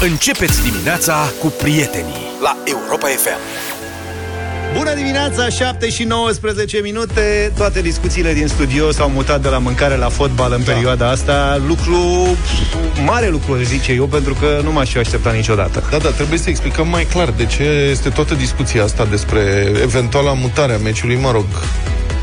Începeți dimineața cu prietenii la Europa FM. Bună dimineața, 7 și 19 minute Toate discuțiile din studio s-au mutat de la mâncare la fotbal în da. perioada asta Lucru, mare lucru, zice eu, pentru că nu m-aș fi așteptat niciodată Da, da, trebuie să explicăm mai clar de ce este toată discuția asta despre eventuala mutare a meciului, mă rog,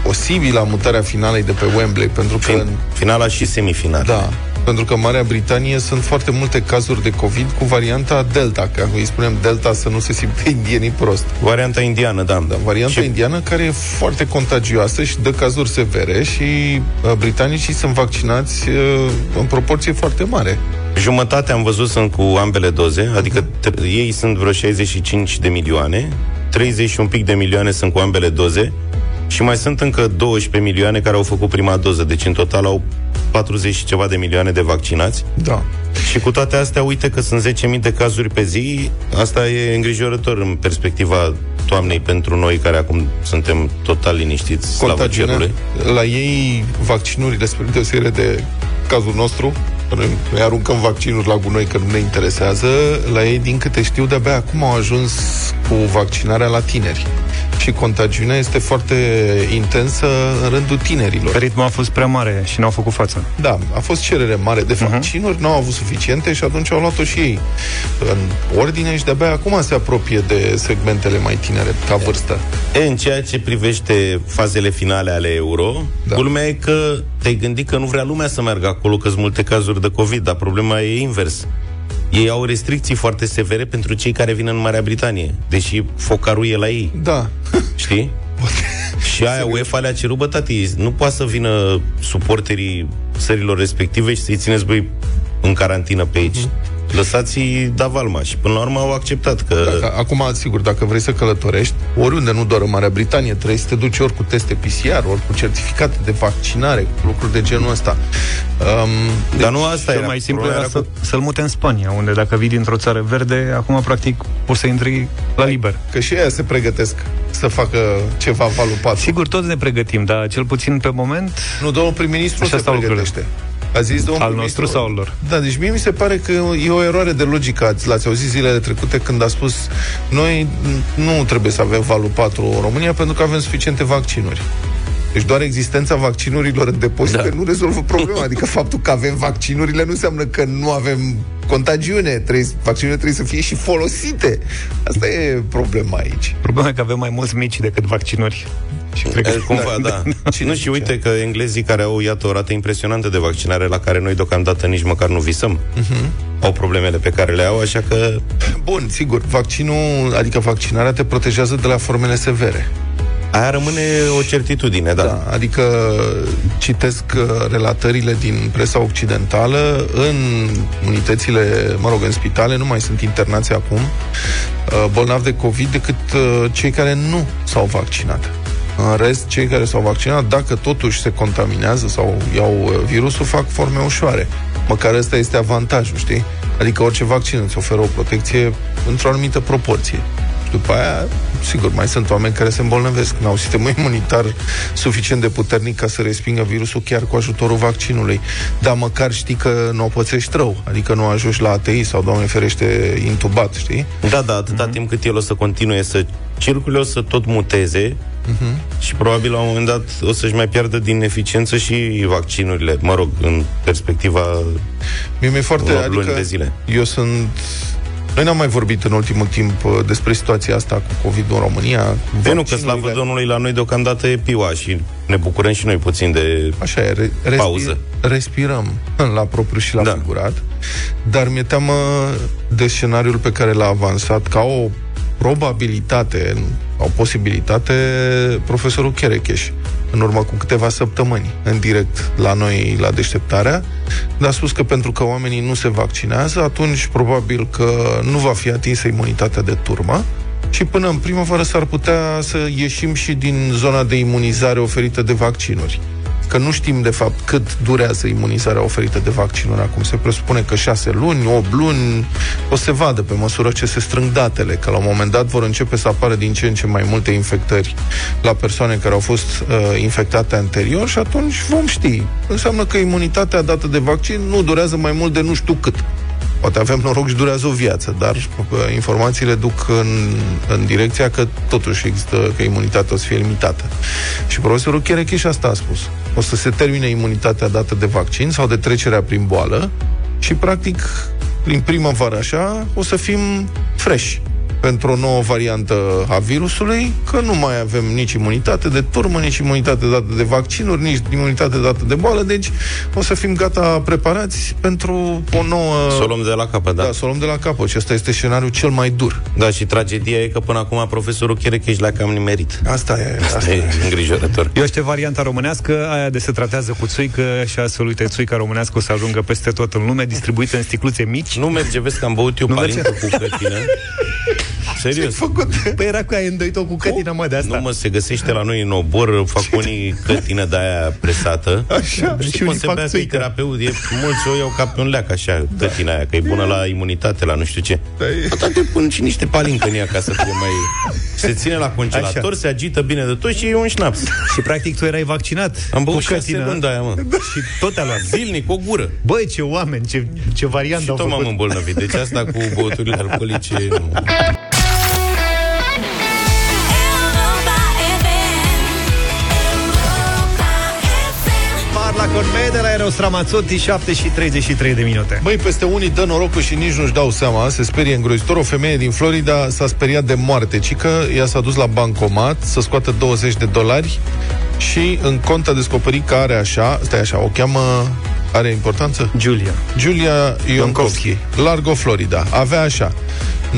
posibilă mutarea finalei de pe Wembley, pentru că... Fin, finala și semifinala. Da, pentru că în Marea Britanie sunt foarte multe cazuri de COVID cu varianta Delta, că îi spunem Delta să nu se simte indienii prost. Varianta indiană, da. da varianta și... indiană care e foarte contagioasă și dă cazuri severe și uh, britanicii sunt vaccinați uh, în proporție foarte mare. Jumătate am văzut sunt cu ambele doze, adică t- ei sunt vreo 65 de milioane, 30 și un pic de milioane sunt cu ambele doze și mai sunt încă 12 milioane care au făcut prima doză, deci în total au 40 și ceva de milioane de vaccinați. Da. Și cu toate astea, uite că sunt 10.000 de cazuri pe zi. Asta e îngrijorător în perspectiva toamnei pentru noi, care acum suntem total liniștiți, slavă cerului. La ei, vaccinurile, spre deosebire de cazul nostru, noi aruncăm vaccinuri la gunoi că nu ne interesează, la ei, din câte știu, de-abia acum au ajuns cu vaccinarea la tineri și contagiunea este foarte intensă în rândul tinerilor. Ritmul a fost prea mare și n-au făcut față. Da, a fost cerere mare de mhm. vaccinuri, uh-huh. n-au avut suficiente și atunci au luat-o și ei în ordine și de-abia acum se apropie de segmentele mai tinere ca vârstă. E, în ceea ce privește fazele finale ale euro, da. culmea e că te-ai gândit că nu vrea lumea să meargă acolo, că sunt multe cazuri de COVID, dar problema e invers. Ei au restricții foarte severe pentru cei care vin în Marea Britanie, deși focarul e la ei. Da. Știi? și aia UEFA le-a cerut, bă, tati, nu poate să vină suporterii țărilor respective și să-i țineți, băi, în carantină pe aici. Mm-hmm lăsați-i da valma. Și până la urmă au acceptat că... Dacă, acum, sigur, dacă vrei să călătorești, oriunde, nu doar în Marea Britanie, trebuie să te duci ori cu teste PCR, ori cu certificate de vaccinare, lucruri de genul ăsta. Um, Dar nu asta era. mai simplu era să, cu... să-l mute în Spania, unde dacă vii dintr-o țară verde, acum, practic, poți să intri la liber. Că și ei se pregătesc să facă ceva valupat. Sigur, toți ne pregătim, dar cel puțin pe moment... Nu, domnul prim-ministru se pregătește. Lucrurile. A zis domnul Al nostru sau al lor? Da, deci mie mi se pare că e o eroare de logică. L-ați auzit zilele trecute când a spus noi nu trebuie să avem valul 4 în România pentru că avem suficiente vaccinuri. Deci doar existența vaccinurilor în depozite da. nu rezolvă problema. Adică faptul că avem vaccinurile nu înseamnă că nu avem contagiune. Trebuie, vaccinurile trebuie să fie și folosite. Asta e problema aici. Problema e că avem mai mulți mici decât vaccinuri. Și cred că cumva, da. da. Și nu, și uite că englezii care au, iată, o rată impresionantă de vaccinare la care noi deocamdată nici măcar nu visăm, uh-huh. au problemele pe care le au, așa că... Bun, sigur, vaccinul, adică vaccinarea te protejează de la formele severe. Aia rămâne o certitudine, da. da adică citesc uh, relatările din presa occidentală în unitățile, mă rog, în spitale, nu mai sunt internați acum uh, bolnavi de COVID decât uh, cei care nu s-au vaccinat. În rest, cei care s-au vaccinat, dacă totuși se contaminează sau iau virusul, fac forme ușoare. Măcar ăsta este avantajul, știi? Adică orice vaccin îți oferă o protecție într-o anumită proporție după aia, sigur, mai sunt oameni care se îmbolnăvesc, n-au sistemul imunitar suficient de puternic ca să respingă virusul chiar cu ajutorul vaccinului. Dar măcar știi că nu o pățești rău, adică nu ajungi la ATI sau, Doamne ferește, intubat, știi? Da, da, atâta mm-hmm. timp cât el o să continue să circule, o să tot muteze uh-huh. și probabil la un moment dat o să-și mai piardă din eficiență și vaccinurile, mă rog, în perspectiva Mie mi-e foarte, adică, de zile. Eu sunt noi n-am mai vorbit în ultimul timp uh, despre situația asta cu covid în România. De nu, că slavă Domnului la noi deocamdată e piua și ne bucurăm și noi puțin de Așa e, re- pauză. Respirăm la propriu și la da. figurat, dar mi-e teamă de scenariul pe care l-a avansat ca o probabilitate, o posibilitate, profesorul Cherecheș în urmă cu câteva săptămâni, în direct la noi, la deșteptarea, dar a spus că pentru că oamenii nu se vaccinează, atunci probabil că nu va fi atinsă imunitatea de turmă și până în primăvară s-ar putea să ieșim și din zona de imunizare oferită de vaccinuri că nu știm de fapt cât durează imunizarea oferită de vaccinuri acum. Se presupune că 6 luni, 8 luni, o se vadă pe măsură ce se strâng datele, că la un moment dat vor începe să apară din ce în ce mai multe infectări la persoane care au fost uh, infectate anterior și atunci vom ști. Înseamnă că imunitatea dată de vaccin nu durează mai mult de nu știu cât. Poate avem noroc și durează o viață, dar uh, informațiile duc în, în direcția că totuși există, că imunitatea o să fie limitată. Și profesorul Cherecheș asta a spus. O să se termine imunitatea dată de vaccin sau de trecerea prin boală și, practic, prin primăvară așa, o să fim fresh pentru o nouă variantă a virusului, că nu mai avem nici imunitate de turmă, nici imunitate dată de vaccinuri, nici imunitate dată de boală, deci o să fim gata preparați pentru o nouă... Să o luăm de la capăt, da. Da, să o luăm de la capăt și ăsta este scenariul cel mai dur. Da, și tragedia e că până acum profesorul Cherecheș l-a cam nimerit. Asta e, asta, Asta e îngrijorător. Eu știu varianta românească, aia de se tratează cu țuică și astfel, uite, țuica românească o să ajungă peste tot în lume, distribuită în sticluțe mici. Nu merge, vezi că am băut eu Nu palincă cu cătină. Serios. făcut? Păi era cu aia îndoit-o cu cătină, mă, de asta. Nu mă, se găsește la noi în obor, fac unii cătină de aia presată. Așa. Și Și cum unii se fac bea că e țuică. terapeut, e, mulți o iau ca pe un leac, așa, cătina aia, că e bună la imunitate, la nu știu ce. Da, e- Toate pun și niște palincă în ea ca să fie mai... Se ține la congelator, Așa. se agită bine de tot și e un șnaps. Și practic tu erai vaccinat Am băut cu șase cătină luni de aia, mă. și tot a luat. Zilnic, o gură. Băi, ce oameni, ce, ce variantă Și au tot m-am făcut. îmbolnăvit. Deci asta cu băuturile alcoolice... Nu. Conme de la Eros Ramazzotti, 7 și 33 de minute. Băi, peste unii dă norocul și nici nu-și dau seama, se sperie îngrozitor. O femeie din Florida s-a speriat de moarte, ci că ea s-a dus la bancomat să scoată 20 de dolari și în cont a descoperit că are așa, stai așa, o cheamă, are importanță? Giulia. Giulia Ionkovski, Ionkovski. Largo, Florida. Avea așa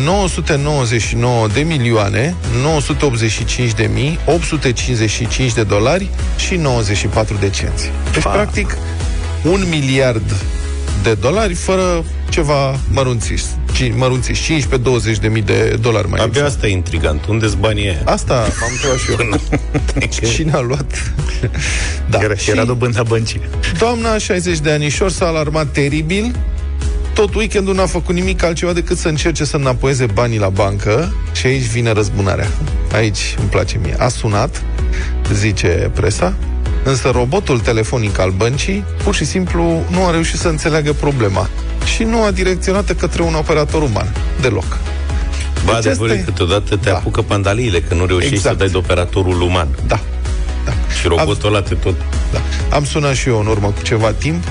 999 de milioane 985 de mii 855 de dolari și 94 de cenți. Deci, Pa. practic, un miliard de dolari fără ceva mărunțiși. Ci- Mărunțiși, 15-20 de mii de dolari mai Abia exact. asta e intrigant. Unde-s banii aia? Asta m-am întrebat și eu. Cine a luat? da. Era, Și- era dobânda băncii. Doamna, 60 de anișori, s-a alarmat teribil. Tot weekendul n-a făcut nimic altceva decât să încerce să înapoieze banii la bancă și aici vine răzbunarea. Aici îmi place mie. A sunat, zice presa, însă robotul telefonic al băncii pur și simplu nu a reușit să înțeleagă problema și nu a direcționat către un operator uman. Deloc. Ba, Deci adevărul asta e e- câteodată te Da. apucă pandaliile, că nu reușești Exact. să dai de operatorul uman. Da. Da. Și robotul ăla te tot... Da. Am sunat și eu în urmă cu ceva timp.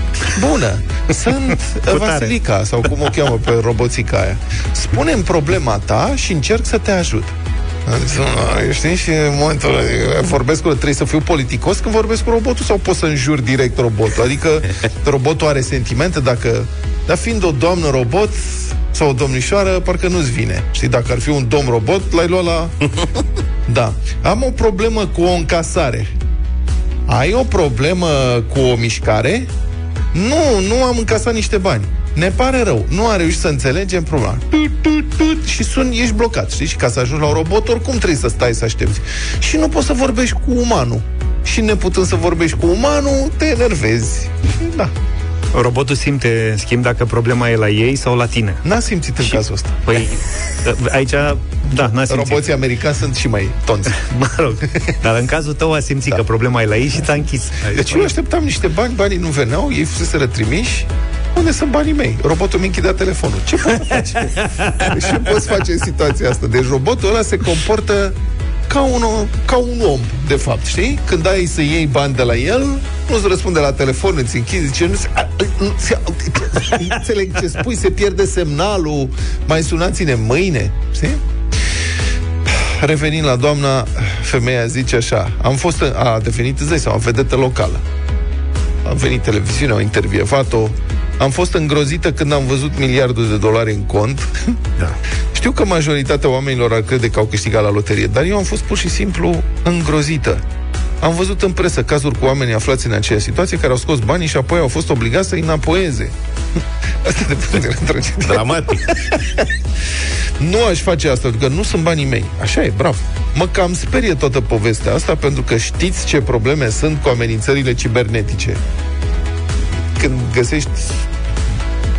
Bună! Sunt tare. Vasilica, sau cum o cheamă pe roboțica aia. Spune-mi problema ta și încerc să te ajut. Am zis, "Nu, Știi, și în momentul ăla vorbesc cu trebuie să fiu politicos când vorbesc cu robotul sau pot să înjur direct robotul? Adică robotul are sentimente dacă... Dar fiind o doamnă robot sau o domnișoară, parcă nu-ți vine. Știi, dacă ar fi un domn robot, l-ai luat la... Da. Am o problemă cu o încasare. Ai o problemă cu o mișcare? Nu, nu am încasat niște bani. Ne pare rău, nu a reușit să înțelegem problema. Tut, tut, tut, și sun, ești blocat, știi? Și ca să ajungi la un robot, oricum trebuie să stai să aștepți. Și nu poți să vorbești cu umanul. Și neputând să vorbești cu umanul, te enervezi. Da. Robotul simte, în schimb, dacă problema e la ei sau la tine. N-a simțit în cazul ăsta. Păi, aici, da, n-a simțit. Roboții americani sunt și mai tonți. Mă rog, dar în cazul tău a simțit Da. că problema e la ei și ți-a închis. Deci eu așteptam niște bani, banii nu veneau, ei fuseseră trimiși. Unde sunt banii mei? Robotul mi închidea telefonul. Ce poți face? Ce poți face în situația asta? Deci robotul ăla se comportă ca un, ca un om, de fapt, știi? Când ai să iei bani de la el, nu-ți răspunde la telefon, îți închizi, zice, nu se, nu se, înțeleg ce spui, se pierde semnalul, mai sunați-ne mâine, știi? Revenind la doamna, femeia zice așa, am fost, a devenit, îți dai seama, vedetă locală. A venit televiziunea, au intervievat-o, am fost îngrozită când am văzut miliardul de dolari în cont. Da. Știu că majoritatea oamenilor ar crede că au câștigat la loterie, dar eu am fost pur și simplu îngrozită. Am văzut în presă cazuri cu oameni aflați în aceeași situație care au scos banii și apoi au fost obligați să-i înapoieze. Asta de putere tragedie. Dramatic. Nu aș face asta, pentru că nu sunt banii mei. Așa e, bravo. Mă cam sperie toată povestea asta, pentru că știți ce probleme sunt cu amenințările cibernetice. Când găsești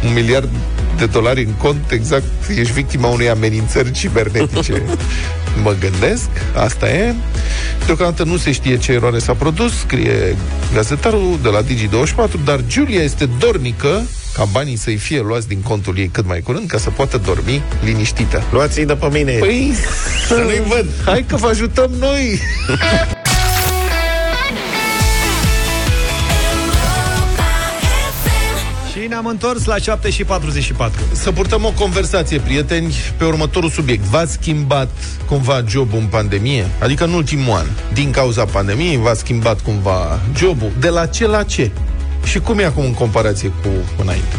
un miliard de dolari în cont, exact, ești victima unei amenințări cibernetice. Mă gândesc, asta e. Deocamdată nu se știe ce eroare s-a produs, scrie gazetarul de la Digi24, dar Giulia este dornică ca banii să-i fie luați din contul ei cât mai curând, ca să poată dormi liniștită. Luați-i de pe mine. Păi, să nu-i văd. Hai că vă ajutăm noi! Și ne-am întors la 7 și 44. Să purtăm o conversație, prieteni, pe următorul subiect. V-ați schimbat cumva jobul în pandemie? Adică în ultimul an. Din cauza pandemiei, v-ați schimbat cumva jobul? De la ce la ce? Și cum e acum în comparație cu înainte?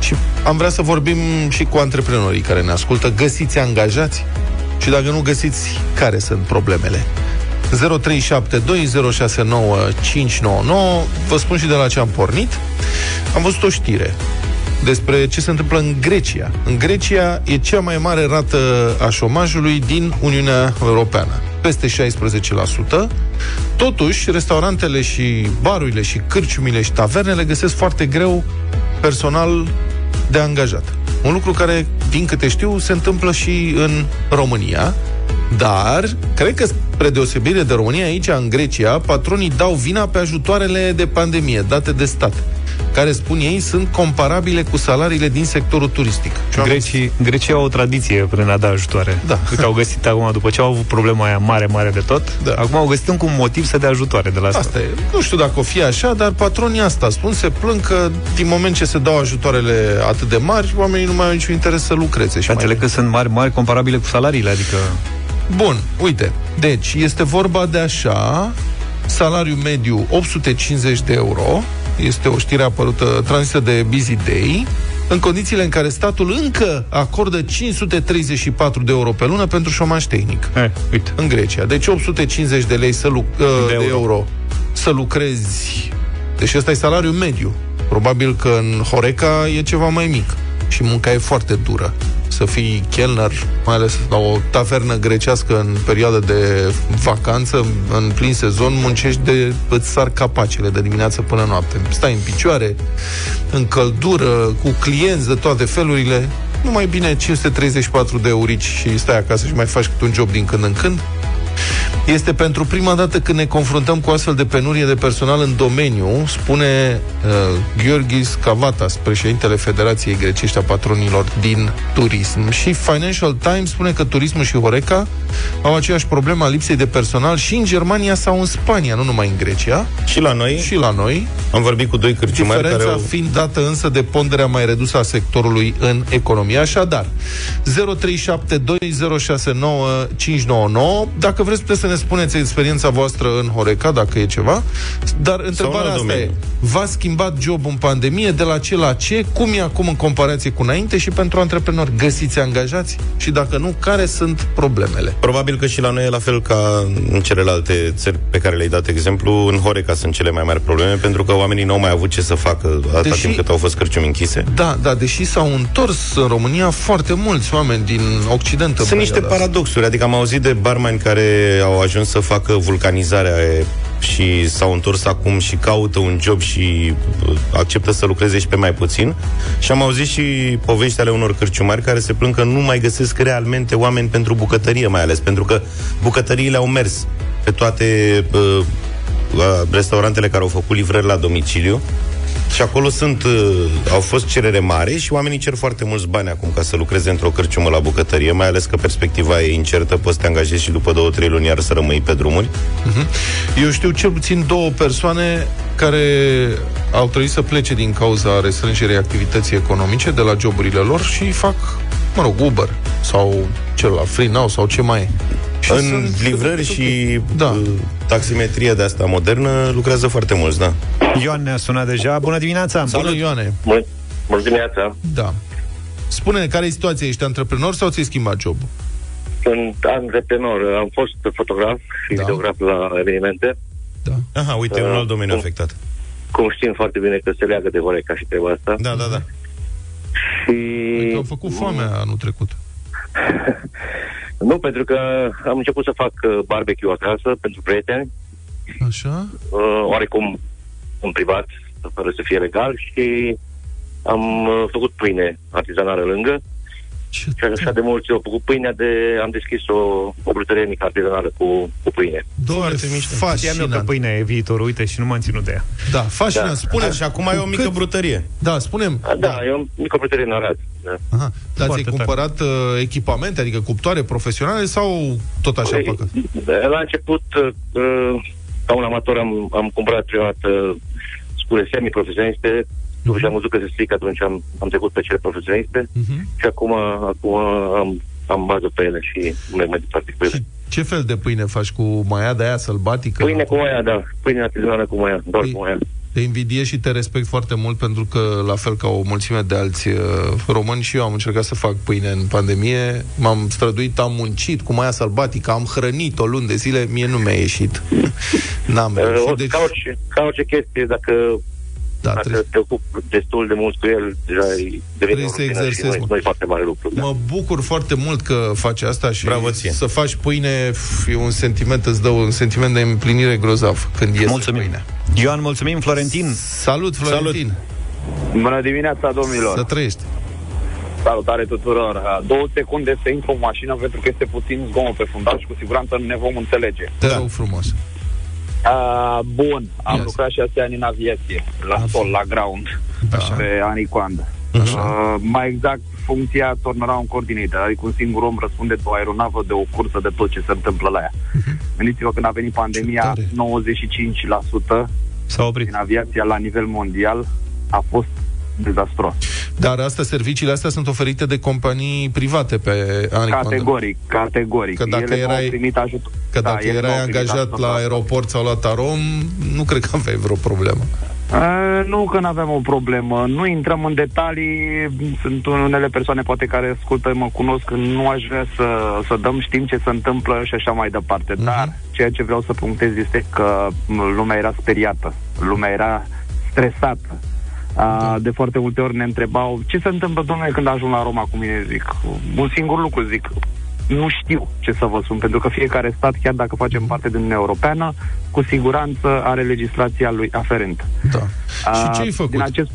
Și am vrea să vorbim și cu antreprenorii care ne ascultă. Găsiți angajați? Și dacă nu găsiți, care sunt problemele? 0372069599 Vă spun și de la ce am pornit. Am văzut o știre despre ce se întâmplă în Grecia. În Grecia e cea mai mare rată a șomajului din Uniunea Europeană, peste 16%. Totuși, restaurantele și barurile și cârciumile și tavernele găsesc foarte greu personal de angajat. Un lucru care, din câte știu, se întâmplă și în România. Dar, cred că, spre deosebire de România, aici, în Grecia, patronii dau vina pe ajutoarele de pandemie date de stat care, spun ei, sunt comparabile cu salariile din sectorul turistic. Grecii, Grecii au o tradiție prin a da ajutoare. Da. Uite, au găsit acum, după ce au avut problema aia mare, mare de tot, da. acum au găsit încă un motiv să dea ajutoare de la asta. Asta e. Nu știu dacă o fi așa, dar patronii asta spun, se plâng că din moment ce se dau ajutoarele atât de mari, oamenii nu mai au niciun interes să lucreze. Și înțeleg că sunt mari, mari comparabile cu salariile, adică... Bun, uite, deci este vorba de așa, salariu mediu 850 de euro, este o știre apărută, transmisă de Busy Day, în condițiile în care statul încă acordă 534 de euro pe lună pentru șomaj tehnic. Eh, uite. În Grecia. Deci 850 de lei să lu- de, de euro. euro să lucrezi. Deci ăsta e salariul mediu. Probabil că în Horeca e ceva mai mic. Și munca e foarte dură să fii chelner, mai ales la o tavernă grecească în perioada de vacanță, în plin sezon, muncești de îți sar capacele de dimineață până noapte. Stai în picioare, în căldură, cu clienți de toate felurile, nu mai bine 534 de eurici și stai acasă și mai faci câte un job din când în când. Este pentru prima dată când ne confruntăm cu astfel de penurie de personal în domeniu, spune uh, Gheorghis Cavatas, președintele Federației Grecești a Patronilor din Turism. Și Financial Times spune că turismul și Horeca au aceeași problemă a lipsei de personal și în Germania sau în Spania, nu numai în Grecia. Și la noi? Și la noi. Am vorbit cu doi cârciumari Diferența care au... fiind dată însă de ponderea mai redusă a sectorului în economie. Așadar, 0372069599 dacă vreți puteți să ne spuneți experiența voastră în Horeca, dacă e ceva, dar întrebarea asta domeniu. e, v-a schimbat jobul în pandemie, de la ce la ce, cum e acum în comparație cu înainte și pentru antreprenori, găsiți angajați și dacă nu, care sunt problemele? Probabil că și la noi e la fel ca în celelalte țări pe care le-ai dat exemplu. În Horeca sunt cele mai mari probleme, pentru că oamenii nu au mai avut ce să facă atâta Deși- timp cât au fost cărciumi închise. Da, da, deși s-au întors în România foarte mulți oameni din Occident. în Sunt niște perioada asta. paradoxuri, adică am auzit de barmani care au ajuns să facă vulcanizarea e, și s-au întors acum și caută un job și uh, acceptă să lucreze și pe mai puțin. Și am auzit și povești ale unor cârciumari care se plâng că nu mai găsesc realmente oameni pentru bucătărie, mai ales pentru că bucătăriile au mers pe toate uh, uh, restaurantele care au făcut livrări la domiciliu și acolo sunt, uh, au fost cerere mare și oamenii cer foarte mulți bani acum ca să lucreze într-o cârciumă la bucătărie, mai ales că perspectiva e incertă, poți să te angajezi și după două, trei luni iar să rămâi pe drumuri. Eu știu cel puțin două persoane care au trebuit să plece din cauza restrângerii activității economice de la joburile lor și fac, mă rog, Uber sau celălalt, Free Now sau ce mai e. Și în sunt- livrări și Da. uh, taximetrie de asta modernă lucrează foarte mulți, da. Ioan ne-a sunat deja. Bună dimineața! Bună, Ioane! Bună, bună dimineața! Da. Spune-ne, care e situația? Ești antreprenor sau ți-ai schimbat jobul? Sunt antreprenor, am fost fotograf și Da. da. videograf la evenimente. Da. Aha, uite, Uh, un alt domeniu cum? afectat. Cum știm foarte bine că se leagă de Horeca și treaba asta. Da, da, da. Și... Că au făcut foamea anul trecut. Nu, pentru că am început să fac uh, barbecue acasă pentru prieteni, Așa? uh, oarecum în privat, fără să fie legal și am uh, făcut pâine artizanală lângă Ce și așa de mulți au făcut pâinea de... Am deschis o, o brutărie mică artizanală cu, cu pâine. Doamne, Știam eu că pâinea e viitorul, uite, și nu m-am ținut de ea. Da, fascinant. Da. Spune Și acum ai o mică cât- brutărie. Da, spunem. Da, da, e o mică brutărie în Arad. Da. Aha. Dar Foarte ți-ai tare. cumpărat uh, echipamente, adică cuptoare profesionale sau tot așa Păi, păcă? La început, uh, ca un amator, am, am cumpărat prima dată scule semi-profesioniste, după ce am văzut că se strică, atunci am, am trecut pe cele profesioniste Mhm. și acum, acum am, am bază pe ele și merg mai departe cu ele. Și ce fel de pâine faci cu maia de aia sălbatică? Pâine cu maia, da. Pâine artizanală cu maia, doar Păi- cu maia. Te invidiez și te respect foarte mult pentru că, la fel ca o mulțime de alți uh, români, și eu am încercat să fac pâine în pandemie. M-am străduit, am muncit cu maia sălbatică, am hrănit o lună de zile, mie nu mi-a ieșit. N-am Uh, reușit. o- Deci, ca, orice, ca orice chestie, dacă, da, dacă trebuie, te ocupi destul de mult cu el, deja e- devine Trebuie o să rutină și exersezi, nu mă. nu e foarte mare lucru. Da. Mă bucur foarte mult că faci asta și Bravo ție. să faci pâine f, e un sentiment, îți dă un sentiment de împlinire grozav când iese Mulțumim. pâine. Ioan, mulțumim. Florentin. Salut, Florentin! Bună dimineața, domnilor! Să trăiești! Salutare tuturor! Uh, Două secunde să intru în mașină pentru că este puțin zgomot pe fundal și cu siguranță ne vom înțelege. Te rog frumos! Uh, bun, am Yes. lucrat șase ani în aviație, la Așa. sol, la ground, Așa. pe anicoandă. Uh, mai exact, funcția turnaround coordinator, adică un singur om răspunde de o aeronavă, de o cursă, de tot ce se întâmplă la ea. Gândiți-vă când a venit pandemia, tare. 95% S-a oprit. din aviația la nivel mondial a fost dezastros. Dar asta, serviciile astea sunt oferite de companii private pe Aniconda. Categoric, categoric. Că dacă ele nu erai- au primit ajutor. Că dacă ele nu erai au primit angajat ajutor la asta. aeroport sau la Tarom, nu cred că aveai vreo problemă. Uh, nu că nu avem o problemă. Nu intrăm în detalii. Sunt unele persoane poate care ascultă, mă cunosc, nu aș vrea să, să dăm, știm ce se întâmplă și așa mai departe. Mhm. Dar ceea ce vreau să punctez este că m, lumea era speriată. Lumea era stresată. Uh, de foarte multe ori ne întrebau ce se întâmplă, domnule, când ajung la Roma cu mine, zic. Un singur lucru, zic. Nu știu ce să vă spun, pentru că fiecare stat, chiar dacă facem parte din Uniunea Europeană, cu siguranță are legislația lui aferentă. Da. și A, ce ai făcut? Din acest, da,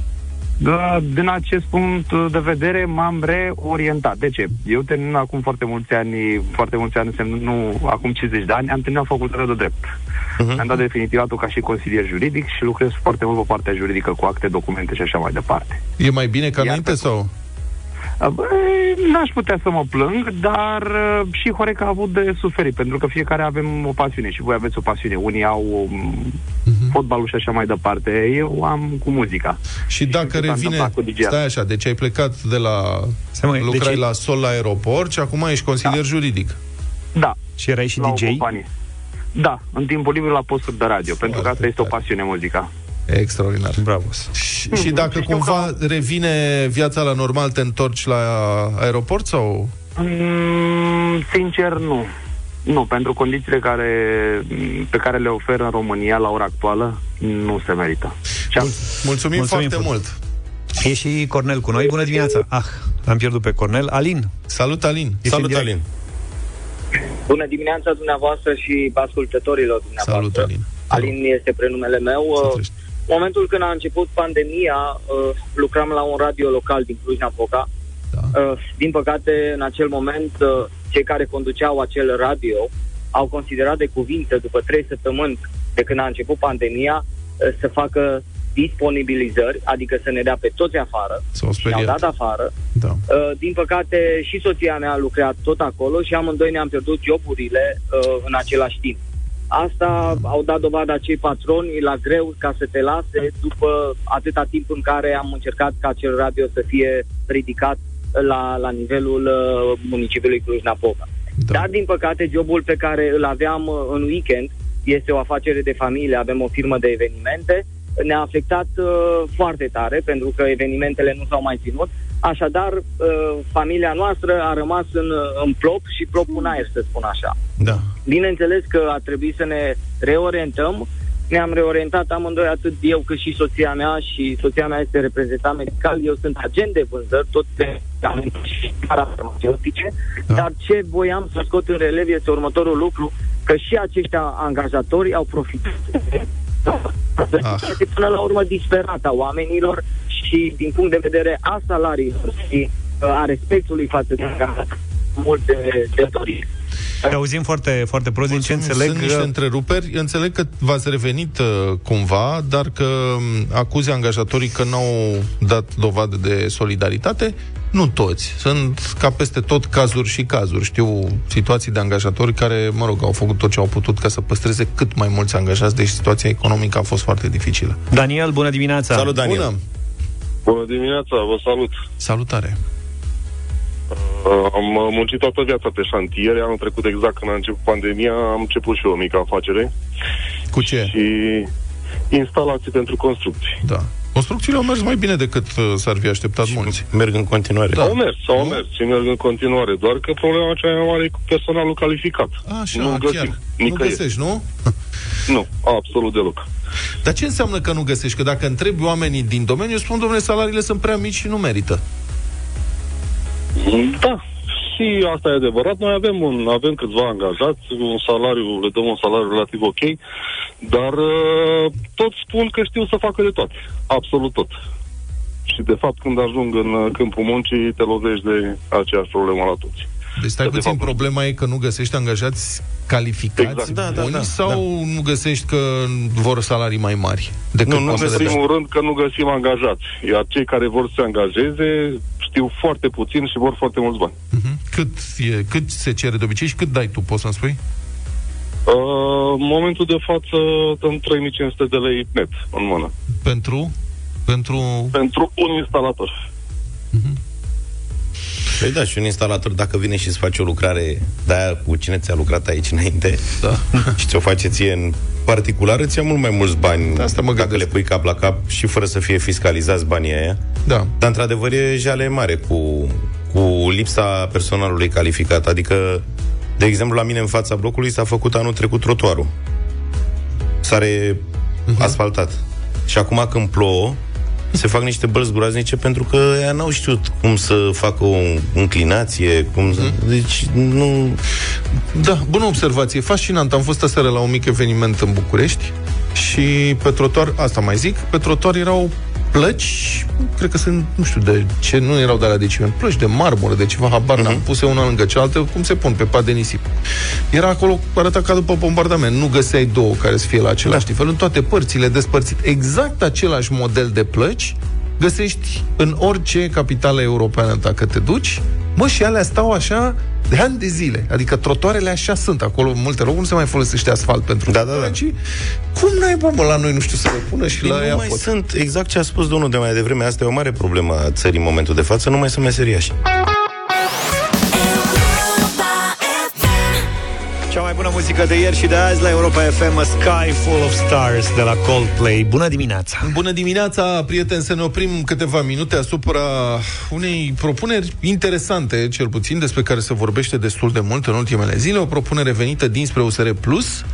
din acest punct de vedere m-am reorientat. De ce? Eu termin acum foarte mulți ani, foarte mulți ani însemnând, nu acum 50 de ani, am terminat facultatea de drept. Uh-huh. Am dat definitivatul ca și consilier juridic și lucrez foarte mult pe partea juridică cu acte, documente și așa mai departe. E mai bine ca Iar înainte pe- sau? A, Băi, n-aș putea să mă plâng, dar uh, și Horeca a avut de suferit, pentru că fiecare avem o pasiune și voi aveți o pasiune. Unii au um, Mhm. fotbalul și așa mai departe. Eu am cu muzica. Și dacă ce s-a revine... întâmplat cu DJ-ul? Stai așa, deci ai plecat de la... Stai, măi, lucrai deci- la sol la aeroport și acum ești consilier juridic. Da, Și erai și la DJ? o companie. Da, în timpul liber la posturi de radio, pentru că asta este o pasiune muzica. Extraordinar. Bravo. Și, și dacă cumva revine viața la normal, te întorci la aeroport sau... Mm, sincer, nu. Nu, pentru condițiile care, pe care le oferă în România la ora actuală, nu se merită. Și am, Mulțumim, Mulțumim foarte frumos. mult! E și Cornel cu noi. Bună dimineața. Ah, am pierdut pe Cornel. Alin. Salut, Alin! Ești în Salut, direct. Alin. Bună dimineața dumneavoastră și ascultătorilor dumneavoastră. Salut, Alin! Alin este prenumele meu. Să Uh, trăiești. Momentul când a început pandemia, uh, lucram la un radio local din Cluj-Napoca. Da. Uh, Din păcate, în acel moment, uh, cei care conduceau acel radio au considerat de cuvinte, după trei săptămâni de când a început pandemia, uh, să facă disponibilizări, adică să ne dea pe toți afară. S-au Și ne-au speriat. dat afară. Da. Uh, din păcate, și soția mea a lucrat tot acolo și amândoi ne-am pierdut joburile uh, în același timp. Asta au dat dovadă acei patroni la greu ca să te lase după atâta timp în care am încercat ca acel radio să fie ridicat la, la nivelul uh, municipiului Cluj-Napoca. Da. Dar, din păcate, jobul pe care îl aveam uh, în weekend este o afacere de familie, avem o firmă de evenimente, ne-a afectat uh, foarte tare pentru că evenimentele nu s-au mai ținut. Așadar, uh, familia noastră a rămas în, în plop și plop în aer, să spun așa. Da. Bineînțeles că a trebuit să ne reorientăm. Ne-am reorientat amândoi, atât eu cât și soția mea și soția mea este reprezentant medical, eu sunt agent de vânzări, tot pe și farmaceutice, Da. dar ce voiam să scot în relev este următorul lucru, că și acești angajatori au profitat Ah. este până la urmă disperată a oamenilor și din punct de vedere a salariilor și a respectului față de mult de, de dorit. Te auzim foarte, foarte prost, din ce înțeleg... Sunt niște întreruperi. Înțeleg că v-ați revenit uh, cumva, dar că um, acuze angajatorii că n-au dat dovadă de solidaritate. Nu toți. Sunt ca peste tot cazuri și cazuri. Știu situații de angajatori care, mă rog, au făcut tot ce au putut ca să păstreze cât mai mulți angajați, deci situația economică a fost foarte dificilă. Daniel, bună dimineața! Salut, Daniel! Bună! Bună dimineața, vă salut! Salutare! Uh, am muncit toată viața pe șantiere, anul trecut exact când a început pandemia, am început și eu o mică afacere. Cu ce? Și instalații pentru construcții. Da. Construcțiile au mers mai bine decât uh, s-ar fi așteptat mulți. Merg în continuare. Da. Au mers, au Nu? mers și merg în continuare, doar că problema cea mai mare e cu personalul calificat. Așa, nu găsim, chiar. Nu nicăieri. găsești, nu? Nu, absolut deloc. Dar ce înseamnă că nu găsești? Că dacă întrebi oamenii din domeniu, spun, domnule, salariile sunt prea mici și nu merită. Da, și asta e adevărat. Noi avem, un, avem câțiva angajați, un salariu, le dăm un salariu relativ ok, dar uh, toți spun că știu să facă de toate. Absolut tot. Și de fapt, când ajung în uh, câmpul muncii, te lovești de aceeași problemă la toți. Deci stai Că, de puțin, fapt, problema e că nu găsești angajați calificați, Exact. Da, da, buni, da, sau nu găsești că vor salarii mai mari decât Nu, nu poate În să găsești. dea? primul rând că nu găsim angajați, iar cei care vor să se angajeze știu foarte puțin și vor foarte mulți bani. Mhm. Cât, e, cât se cere de obicei și cât dai tu, poți să-mi spui? Uh, în momentul de față dăm 3500 de lei net în mână. Pentru? Pentru... Pentru un instalator. Păi da, și un instalator, dacă vine și îți face o lucrare de aia cu cine ți-a lucrat aici înainte Da. și ți-o face ție în particular, îți ia mult mai mulți bani De asta mă dacă gândesc. le pui cap la cap și fără să fie fiscalizați banii aia. Da. Dar, într-adevăr, e jale mare cu, cu lipsa personalului calificat. Adică, de exemplu, la mine în fața blocului s-a făcut anul trecut trotuarul. Sare uh-huh. asfaltat. Și acum când plouă, se fac niște bălți groaznice pentru că ea n-au știut cum să facă o înclinație, cum să... Deci, nu... Da, bună observație, fascinant. Am fost aseară la un mic eveniment în București și pe trotuar, asta mai zic, pe trotuar erau plăci, cred că sunt, nu știu de ce, nu erau de la de ciment, plăci de marmură, de ceva, habar n-am, puse una lângă cealaltă, cum se pun, pe pad de nisip. Era acolo, arăta ca după bombardament, nu găseai două care să fie la același nivel, în toate părțile despărțit. Exact același model de plăci găsești în orice capitală europeană dacă te duci, mă, și alea stau așa de ani de zile. Adică trotoarele așa sunt acolo, în multe locuri nu se mai folosește asfalt pentru Da, da, trotuare, da. ci cum n-ai bă, la noi nu știu să le pună și Păi la nu ea mai pot. sunt, exact ce a spus domnul de mai devreme, asta e o mare problemă a țării în momentul de față, nu mai sunt meseriași. Cea mai bună muzică de ieri și de azi la Europa FM, A Sky Full of Stars de la Coldplay. Bună dimineața! Bună dimineața, prieteni, să ne oprim câteva minute asupra unei propuneri interesante, cel puțin, despre care se vorbește destul de mult în ultimele zile, o propunere venită dinspre USR Plus,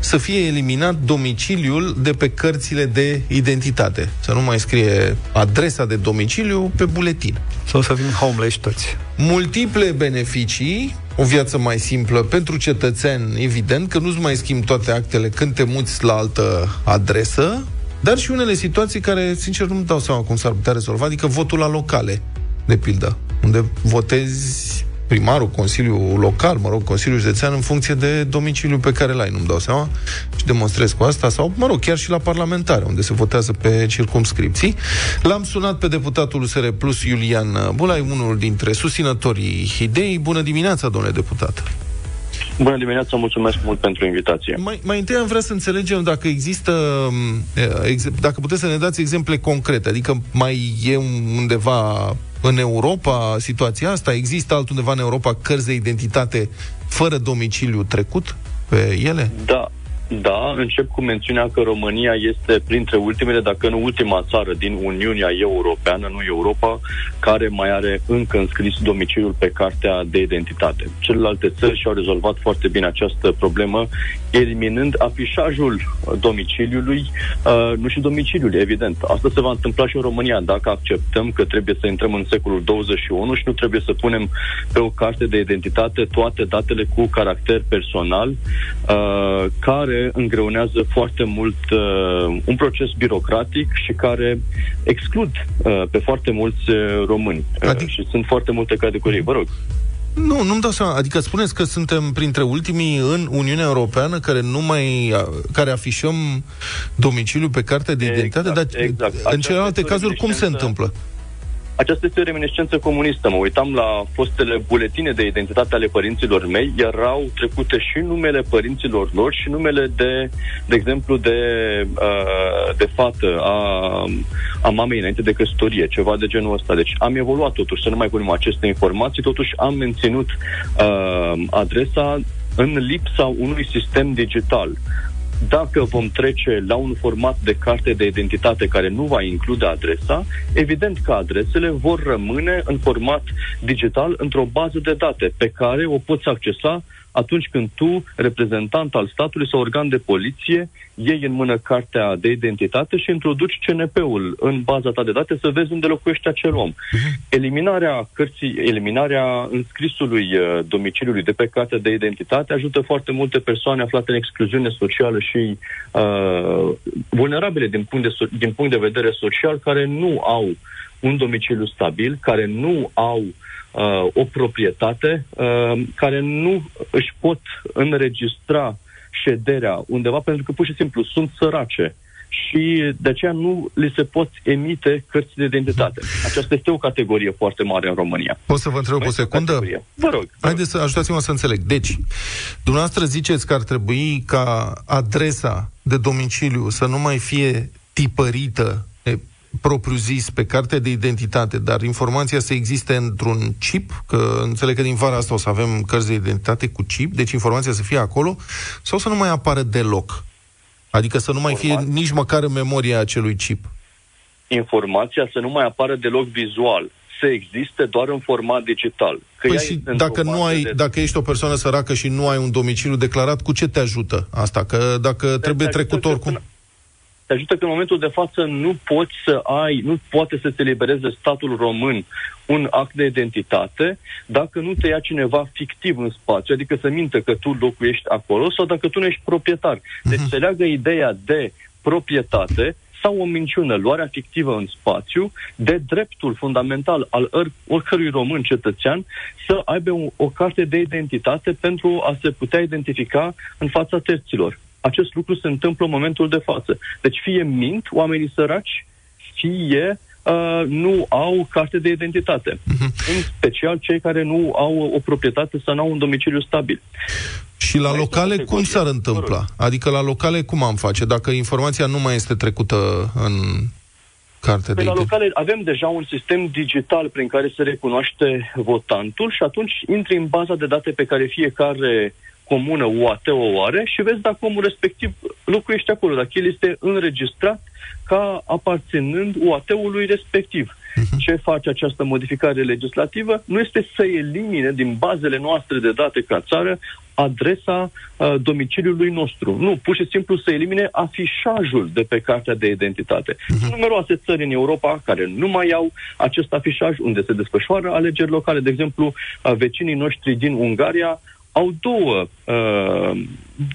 să fie eliminat domiciliul de pe cărțile de identitate. Să nu mai scrie adresa de domiciliu pe buletin. Sau să fim homeless toți. Multiple beneficii, o viață mai simplă pentru cetățeni, evident, că nu-ți mai schimbi toate actele când te muți la altă adresă, dar și unele situații care, sincer, nu-mi dau seama cum s-ar putea rezolva, adică votul la locale, de pildă, unde votezi primarul, Consiliul Local, mă rog, Consiliul Județean, în funcție de domiciliul pe care l-ai, nu-mi dau seama, și demonstrez cu asta, sau, mă rog, chiar și la parlamentare, unde se votează pe circumscripții. L-am sunat pe deputatul USR Plus, Iulian Bulai, unul dintre susținătorii idei. Bună dimineața, domnule deputat! Bună dimineața, mulțumesc mult pentru invitație. Mai, mai întâi am vrea să înțelegem dacă există, m, ex- dacă puteți să ne dați exemple concrete, adică mai e undeva în Europa situația asta? Există altundeva în Europa cărți de identitate fără domiciliu trecut pe ele? Da, da, încep cu mențiunea că România este printre ultimele, dacă nu ultima țară din Uniunea Europeană, nu Europa, care mai are încă înscris domiciliul pe cartea de identitate. Celelalte țări și-au rezolvat foarte bine această problemă, eliminând afișajul uh, domiciliului, uh, nu și domiciliul, evident. Asta se va întâmpla și în România, dacă acceptăm că trebuie să intrăm în secolul 21 și nu trebuie să punem pe o carte de identitate toate datele cu caracter personal, uh, care care îngreunează foarte mult uh, un proces birocratic și care exclud uh, pe foarte mulți uh, români. Uh, adică... Și sunt foarte multe categorii. Vă rog. Nu, nu-mi dau seama. Adică spuneți că suntem printre ultimii în Uniunea Europeană care nu mai care afișăm domiciliul pe carte de identitate, exact, dar exact. în celelalte cazuri cum se întâmplă? Aceasta este o reminiscență comunistă. Mă uitam la fostele buletine de identitate ale părinților mei, erau trecute și numele părinților lor și numele de, de exemplu, de, uh, de fată a, a mamei înainte de căsătorie, ceva de genul ăsta. Deci am evoluat totuși, să nu mai punem aceste informații, totuși am menținut uh, adresa în lipsa unui sistem digital dacă vom trece la un format de carte de identitate care nu va include adresa, evident că adresele vor rămâne în format digital într-o bază de date pe care o poți accesa atunci când tu, reprezentant al statului sau organ de poliție, iei în mână cartea de identitate și introduci CNP-ul în baza ta de date să vezi unde locuiește acel om. Uh-huh. Eliminarea cărții, eliminarea înscrisului uh, domiciliului de pe cartea de identitate ajută foarte multe persoane aflate în excluziune socială și uh, vulnerabile din punct, de, din punct de vedere social care nu au un domiciliu stabil, care nu au uh, uh, o proprietate uh, care nu își pot înregistra șederea undeva pentru că pur și simplu sunt sărace și de aceea nu li se pot emite cărți de identitate. Aceasta este o categorie foarte mare în România. Pot să vă întreb o secundă? Categorie. Vă rog. Haideți să ajutați-mă să înțeleg. Deci, dumneavoastră ziceți că ar trebui ca adresa de domiciliu să nu mai fie tipărită propriu-zis pe carte de identitate, dar informația să existe într-un chip, că înțeleg că din vara asta o să avem cărți de identitate cu chip, deci informația să fie acolo, sau să nu mai apară deloc? Adică să nu mai fie nici măcar în memoria acelui chip. Informația să nu mai apară deloc vizual să existe doar în format digital. Că păi și dacă, nu ai, de... dacă ești o persoană săracă și nu ai un domiciliu declarat, cu ce te ajută asta? Că dacă de trebuie trecut oricum... Până te ajută că în momentul de față nu poți să ai, nu poate să se libereze statul român un act de identitate dacă nu te ia cineva fictiv în spațiu, adică să mintă că tu locuiești acolo sau dacă tu nu ești proprietar. Deci uh-huh. se leagă ideea de proprietate sau o minciună, luarea fictivă în spațiu, de dreptul fundamental al oricărui român cetățean să aibă o, o carte de identitate pentru a se putea identifica în fața terților acest lucru se întâmplă în momentul de față. Deci fie mint oamenii săraci, fie uh, nu au carte de identitate. Uh-huh. În special cei care nu au o proprietate sau nu au un domiciliu stabil. Și la locale cum s-ar întâmpla? Adică la locale cum am face? Dacă informația nu mai este trecută în carte păi de la locale avem deja un sistem digital prin care se recunoaște votantul și atunci intri în baza de date pe care fiecare comună UAT o are și vezi dacă omul respectiv locuiește acolo, dacă el este înregistrat ca aparținând UAT-ului respectiv. Uh-huh. Ce face această modificare legislativă? Nu este să elimine din bazele noastre de date ca țară adresa uh, domiciliului nostru. Nu, pur și simplu să elimine afișajul de pe cartea de identitate. Uh-huh. Sunt numeroase țări în Europa care nu mai au acest afișaj unde se desfășoară alegeri locale. De exemplu, uh, vecinii noștri din Ungaria au două, uh,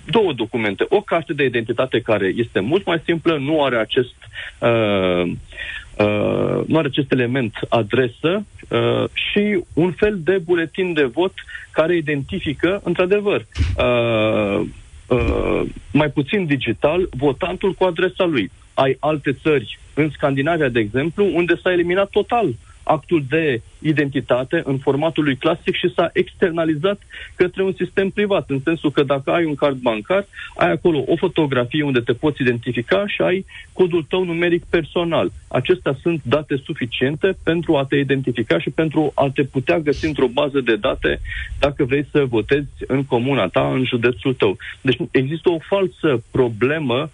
două documente. O carte de identitate care este mult mai simplă, nu are acest, uh, uh, nu are acest element adresă uh, și un fel de buletin de vot care identifică, într-adevăr, uh, uh, mai puțin digital, votantul cu adresa lui. Ai alte țări, în Scandinavia, de exemplu, unde s-a eliminat total uh, actul de identitate în formatul lui clasic și s-a externalizat către un sistem privat, în sensul că dacă ai un card bancar, ai acolo o fotografie unde te poți identifica și ai codul tău numeric personal. Acestea sunt date suficiente pentru a te identifica și pentru a te putea găsi într-o bază de date dacă vrei să votezi în comuna ta, în județul tău. Deci există o falsă problemă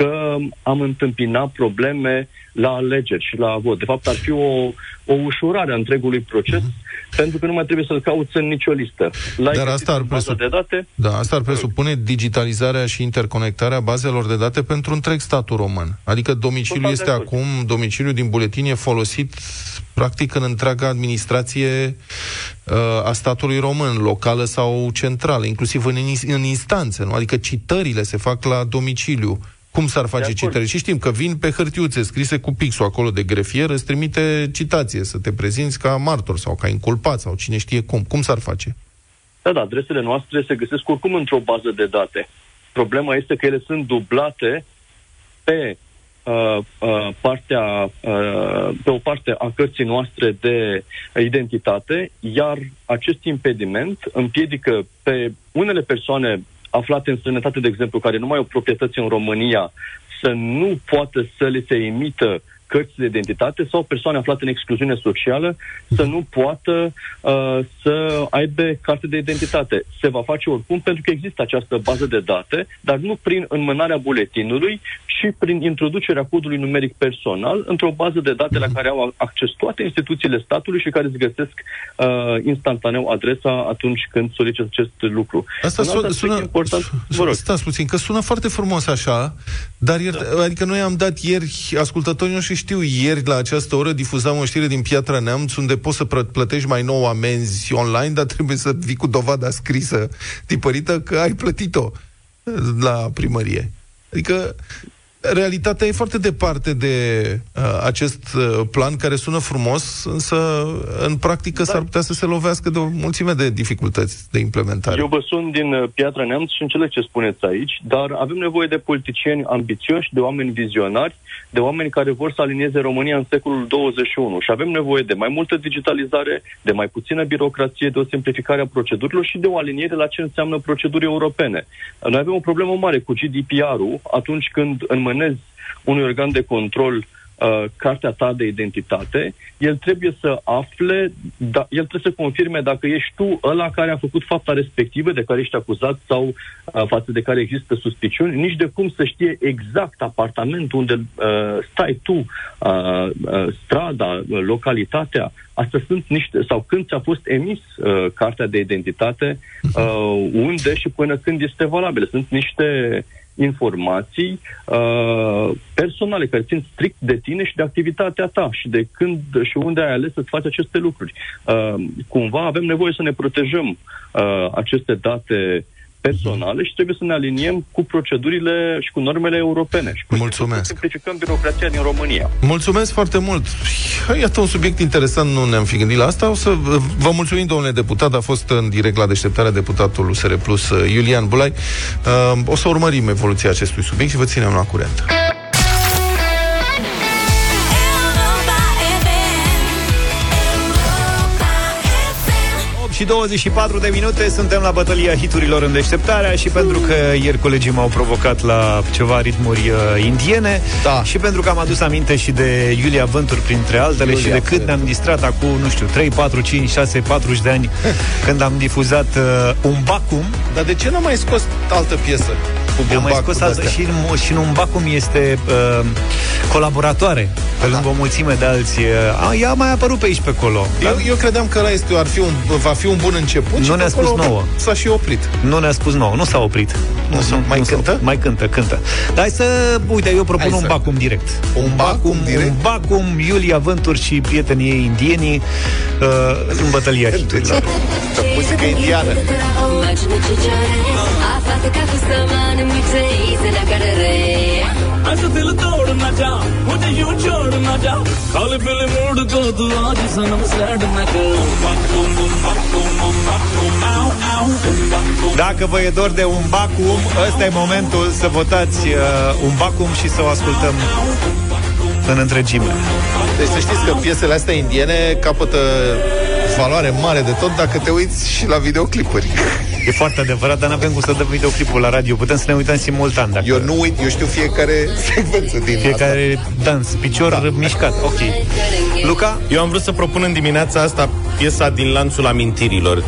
că am întâmpinat probleme la alegeri și la vot. De fapt, ar fi o, o ușurare a întregului proces, uh-huh. pentru că nu mai trebuie să-l cauți în nicio listă. La Dar asta ar, presup... de date, da, asta ar presupune digitalizarea și interconectarea bazelor de date pentru întreg statul român. Adică domiciliul Total este acum, domiciliul din buletin e folosit practic în întreaga administrație uh, a statului român, locală sau centrală, inclusiv în, în instanțe, nu? Adică citările se fac la domiciliu cum s-ar face citări? Și știm că vin pe hârtiuțe scrise cu pixul acolo de grefier, îți trimite citație, să te prezinți ca martor sau ca inculpat sau cine știe cum. Cum s-ar face? Da, da, adresele noastre se găsesc oricum într-o bază de date. Problema este că ele sunt dublate pe uh, uh, partea, uh, pe o parte a cărții noastre de identitate, iar acest impediment împiedică pe unele persoane aflate în străinătate, de exemplu, care nu mai au proprietăți în România, să nu poată să le se emită cărți de identitate sau persoane aflate în excluziune socială să nu poată uh, să aibă carte de identitate. Se va face oricum pentru că există această bază de date, dar nu prin înmânarea buletinului, și prin introducerea codului numeric personal într-o bază de date la care au acces toate instituțiile statului și care îți găsesc uh, instantaneu adresa atunci când solicită acest lucru. Asta sună, sună important. Sună, stați puțin, că sună foarte frumos așa, dar ieri, da. adică noi am dat ieri, ascultătorii noștri știu, ieri la această oră difuzam o știre din Piatra Neamț unde poți să plătești mai nou amenzi online, dar trebuie să vii cu dovada scrisă, tipărită, că ai plătit-o la primărie. Adică realitatea e foarte departe de uh, acest uh, plan care sună frumos, însă în practică da. s-ar putea să se lovească de o mulțime de dificultăți de implementare. Eu vă sun din uh, Piatra Neamț și înțeleg ce spuneți aici, dar avem nevoie de politicieni ambițioși, de oameni vizionari, de oameni care vor să alinieze România în secolul 21 și avem nevoie de mai multă digitalizare, de mai puțină birocrație, de o simplificare a procedurilor și de o aliniere la ce înseamnă proceduri europene. Noi avem o problemă mare cu GDPR-ul atunci când în înmânezi unui organ de control uh, cartea ta de identitate, el trebuie să afle, da, el trebuie să confirme dacă ești tu ăla care a făcut fapta respectivă, de care ești acuzat sau uh, față de care există suspiciuni, nici de cum să știe exact apartamentul unde uh, stai tu, uh, uh, strada, uh, localitatea. Astea sunt niște, sau când ți-a fost emis uh, cartea de identitate, uh, unde și până când este valabilă. Sunt niște uh, informații uh, personale care țin strict de tine și de activitatea ta și de când și unde ai ales să-ți faci aceste lucruri. Uh, cumva avem nevoie să ne protejăm uh, aceste date personale și trebuie să ne aliniem cu procedurile și cu normele europene. Și Mulțumesc. Să simplificăm birocrația din România. Mulțumesc foarte mult. Iată un subiect interesant, nu ne-am fi gândit la asta. O să vă mulțumim, domnule deputat, a fost în direct la deșteptarea deputatului USR Plus, Iulian Bulai. Uh, o să urmărim evoluția acestui subiect și vă ținem la curent. Și 24 de minute suntem la bătălia hiturilor în deșteptarea și pentru că ieri colegii m-au provocat la ceva ritmuri uh, indiene da. și pentru că am adus aminte și de Iulia Vânturi printre altele Iulia și de cât ne-am distrat acum, nu știu, 3, 4, 5, 6, 40 de ani când am difuzat uh, un bacum. Dar de ce n-am mai scos altă piesă? Cu am mai scos altă și, și în un bacum este uh, colaboratoare pe lângă o mulțime de alții. Uh, ea a mai apărut pe aici pe acolo. Eu, eu credeam că ăla este, ar fi un, va fi un bun început Nu ne-a spus nouă S-a și oprit Nu ne-a spus nouă, nu s-a oprit nu, nu, Mai nu cântă? Mai cântă, cântă Dar hai să, uite, eu propun hai un să... bacum direct Un bacum direct? Un bacum, Iulia Vânturi și prietenii ei indienii uh, În bătălia hiturilor Muzică indiană ऐसे दिल तोड़ ना जा मुझे यूं छोड़ ना जा काले पीले मूड को तू आज सनम सैड न Dacă vă e dor de un bacum, ăsta e momentul să votați uh, un bacum și să o ascultăm în întregime. Deci să știți că piesele astea indiene capătă valoare mare de tot dacă te uiți și la videoclipuri. E foarte adevărat, dar nu avem cum să dăm videoclipul la radio. Putem să ne uităm simultan. Dacă... Eu nu uit, eu știu fiecare secvență din Fiecare asta. dans, picior da. mișcat. Ok. Luca? Eu am vrut să propun în dimineața asta piesa din Lanțul Amintirilor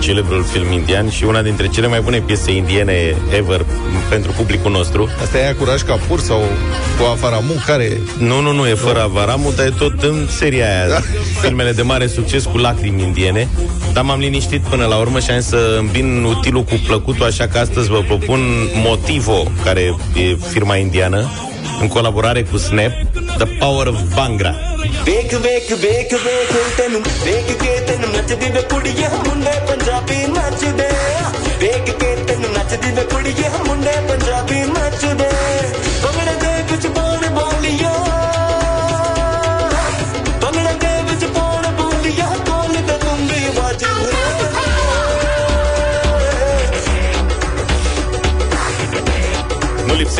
celebrul film indian și una dintre cele mai bune piese indiene ever pentru publicul nostru. Asta e Curaj Capur sau cu Avaramu? Care Nu, nu, nu, e fără Avaramu, dar e tot în seria aia. Da. Filmele de mare succes cu lacrimi indiene. Dar m-am liniștit până la urmă și am să îmbin utilul cu plăcutul, așa că astăzi vă propun Motivo, care e firma indiană, în colaborare cu Snap, The Power of Bangra. ਵੇਖ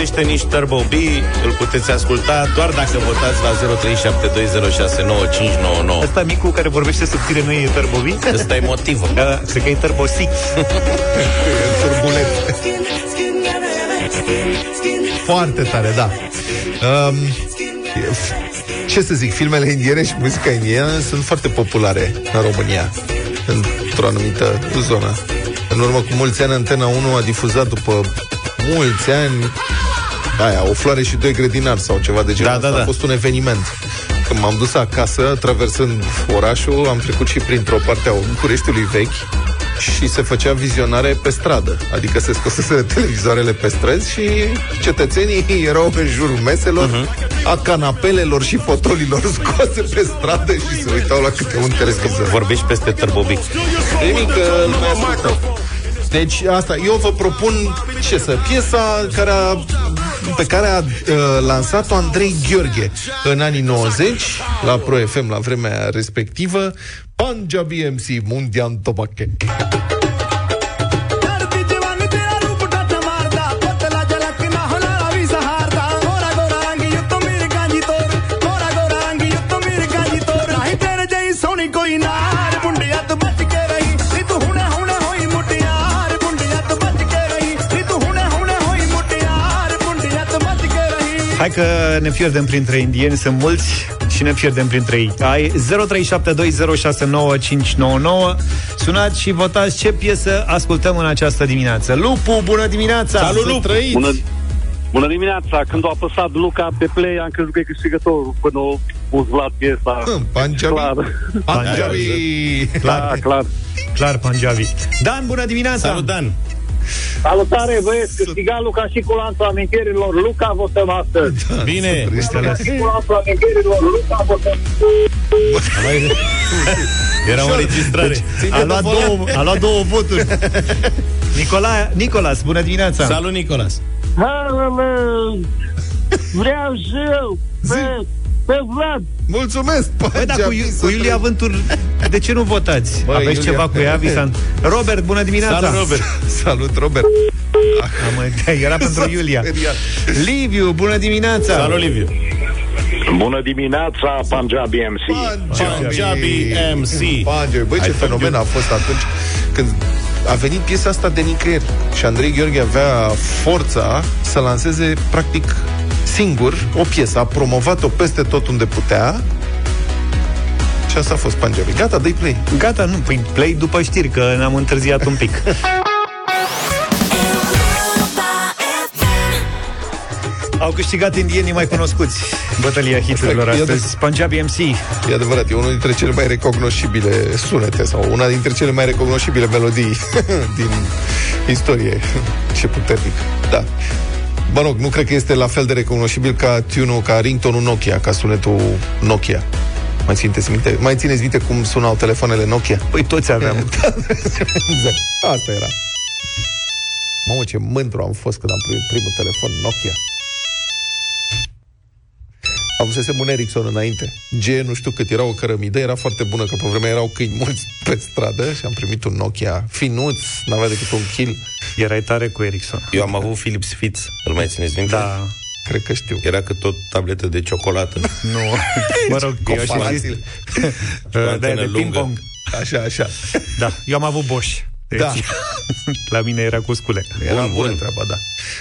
Nu lipsește nici Turbo B, îl puteți asculta doar dacă votați la 0372069599. Asta micul care vorbește subțire nu e Turbovi? Ăsta e motivul. Da, cred că e Turbo Six. turbulet. Foarte tare, da. Um, ce să zic, filmele indiene și muzica indiană sunt foarte populare în România, într-o anumită zonă. În urmă cu mulți ani, Antena 1 a difuzat după mulți ani aia, o floare și doi grădinari sau ceva de genul Da, ăsta. da, da. A fost un eveniment. Când m-am dus acasă, traversând orașul, am trecut și printr-o parte a Bucureștiului vechi și se făcea vizionare pe stradă. Adică se scoseseră televizoarele pe străzi și cetățenii erau în jurul meselor, uh-huh. a canapelelor și fotolilor scoase pe stradă și se uitau la câte un televizor. Vorbești peste Turbo B. Nimic, că lumea ascultă. Deci asta, eu vă propun ce să, piesa care a, pe care a uh, lansat-o Andrei Gheorghe în anii 90 la Pro FM la vremea respectivă Punjabi MC Mundian Tobache. Hai că ne pierdem printre indieni, sunt mulți și ne pierdem printre ei. Ai 0372069599. Sunați și votați ce piesă ascultăm în această dimineață. Lupu, bună dimineața! Salut, Lupu! Trăiți! Bună, bună dimineața! Când a apăsat Luca pe play, am crezut că e câștigătorul până o pus Vlad piesa. Punjabi. Clar. Punjabi. Da, clar. Clar, Punjabi. Dan, bună dimineața! Salut, Dan! Salutare, băieți! Câștiga Luca și cu lanțul amintirilor. Luca votăm astăzi. Bine! Și cu lanțul amintirilor. Luca votăm. Era o înregistrare. A luat, două, a luat două voturi. Nicola, Nicolas, bună dimineața! Salut, Nicolas! Vreau și eu pe, pe Vlad. Mulțumesc, Băi, dar cu, Iu- cu Iulia Vântur, de ce nu votați? Băi, Aveți Iulia. ceva cu ea? Vi s-a... Robert, bună dimineața! Salut, Robert! Salut, Robert. Am, era pentru Iulia. Speriat. Liviu, bună dimineața! Salut, Liviu! Bună dimineața, Punjabi MC. Punjabi MC. Punjabi. Băi, ce Ai fenomen a fost atunci când a venit piesa asta de nicăieri și Andrei Gheorghe avea forța să lanseze practic singur o piesă, a promovat-o peste tot unde putea și asta a fost Punjabi. Gata, dă play. Gata, nu, păi play după știri, că ne-am întârziat un pic. Au câștigat indienii mai cunoscuți bătălia hiturilor Asta e- astăzi. Punjabi MC. E adevărat, e unul dintre cele mai recognoscibile sunete sau una dintre cele mai recognoscibile melodii din istorie. Ce puternic. Da. Mă rog, nu cred că este la fel de recunoscibil ca tune ca ringtone Nokia, ca sunetul Nokia. Mai țineți minte, mai țineți minte cum sunau telefoanele Nokia? Păi toți aveam. exact. Asta era. Mamă, ce mândru am fost când am primit primul telefon Nokia. Avusesem un Ericsson înainte. G, nu știu cât, era o cărămidă, era foarte bună, că pe vremea erau câini mulți pe stradă și am primit un Nokia finuț, n-avea decât un kill. Erai tare cu Ericsson. Eu am avut Philips Fitz, îl mai țineți minte? Da. Cred că știu. Era cât tot tabletă de ciocolată. Nu. Mă rog, eu și Comparațiile. Da, antenă de lungă. ping-pong. Așa, așa. Da, eu am avut Bosch. Deci, Da. la mine era cu scule. Era Bun, bună bun. treaba, da.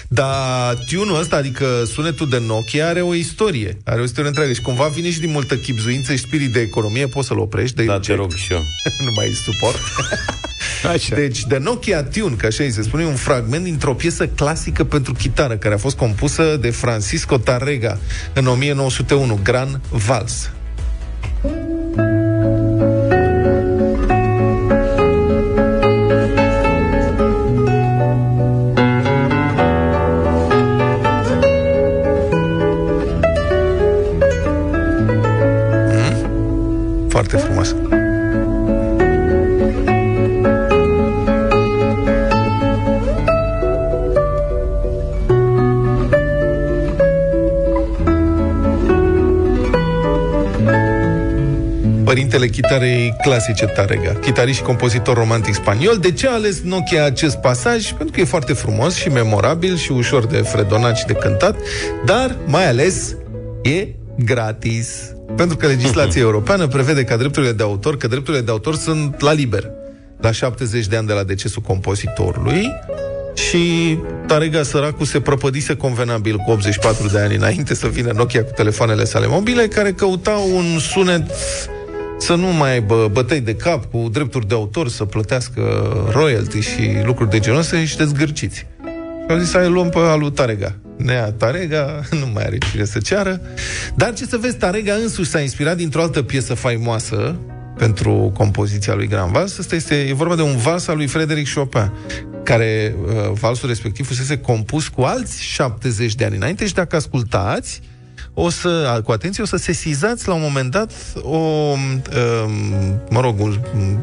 Dar tune-ul ăsta, adică sunetul de Nokia, are o istorie. Are o istorie întreagă și cumva vine și din multă chipzuință și spirit de economie, poți să-l oprești, de Da, te rog și eu. nu mai suport. Așa. Deci, de Nokia Tune, că așa îi se spune, e un fragment dintr-o piesă clasică pentru chitară, care a fost compusă de Francisco Tarrega în 1901, Gran Vals. Mm? Foarte frumos. părintele chitarei clasice Tarega, chitarist și compozitor romantic spaniol. De ce a ales Nokia acest pasaj? Pentru că e foarte frumos și memorabil și ușor de fredonat și de cântat, dar mai ales e gratis. Pentru că legislația europeană prevede ca drepturile de autor, că drepturile de autor sunt la liber. La 70 de ani de la decesul compozitorului, și Tarega săracul se prăpădise convenabil cu 84 de ani înainte să vină Nokia cu telefoanele sale mobile, care căutau un sunet să nu mai aibă bătăi de cap cu drepturi de autor, să plătească royalty și lucruri de genul ăsta, ești zgârciți. Și au zis, hai luăm pe alu Tarega. Nea Tarega nu mai are cine să ceară. Dar ce să vezi, Tarega însuși s-a inspirat dintr-o altă piesă faimoasă pentru compoziția lui Grand Vals. Asta este, e vorba de un vals al lui Frederic Chopin, care uh, valsul respectiv fusese compus cu alți 70 de ani înainte și dacă ascultați, o să, cu atenție, o să sesizați la un moment dat o, um, mă rog, o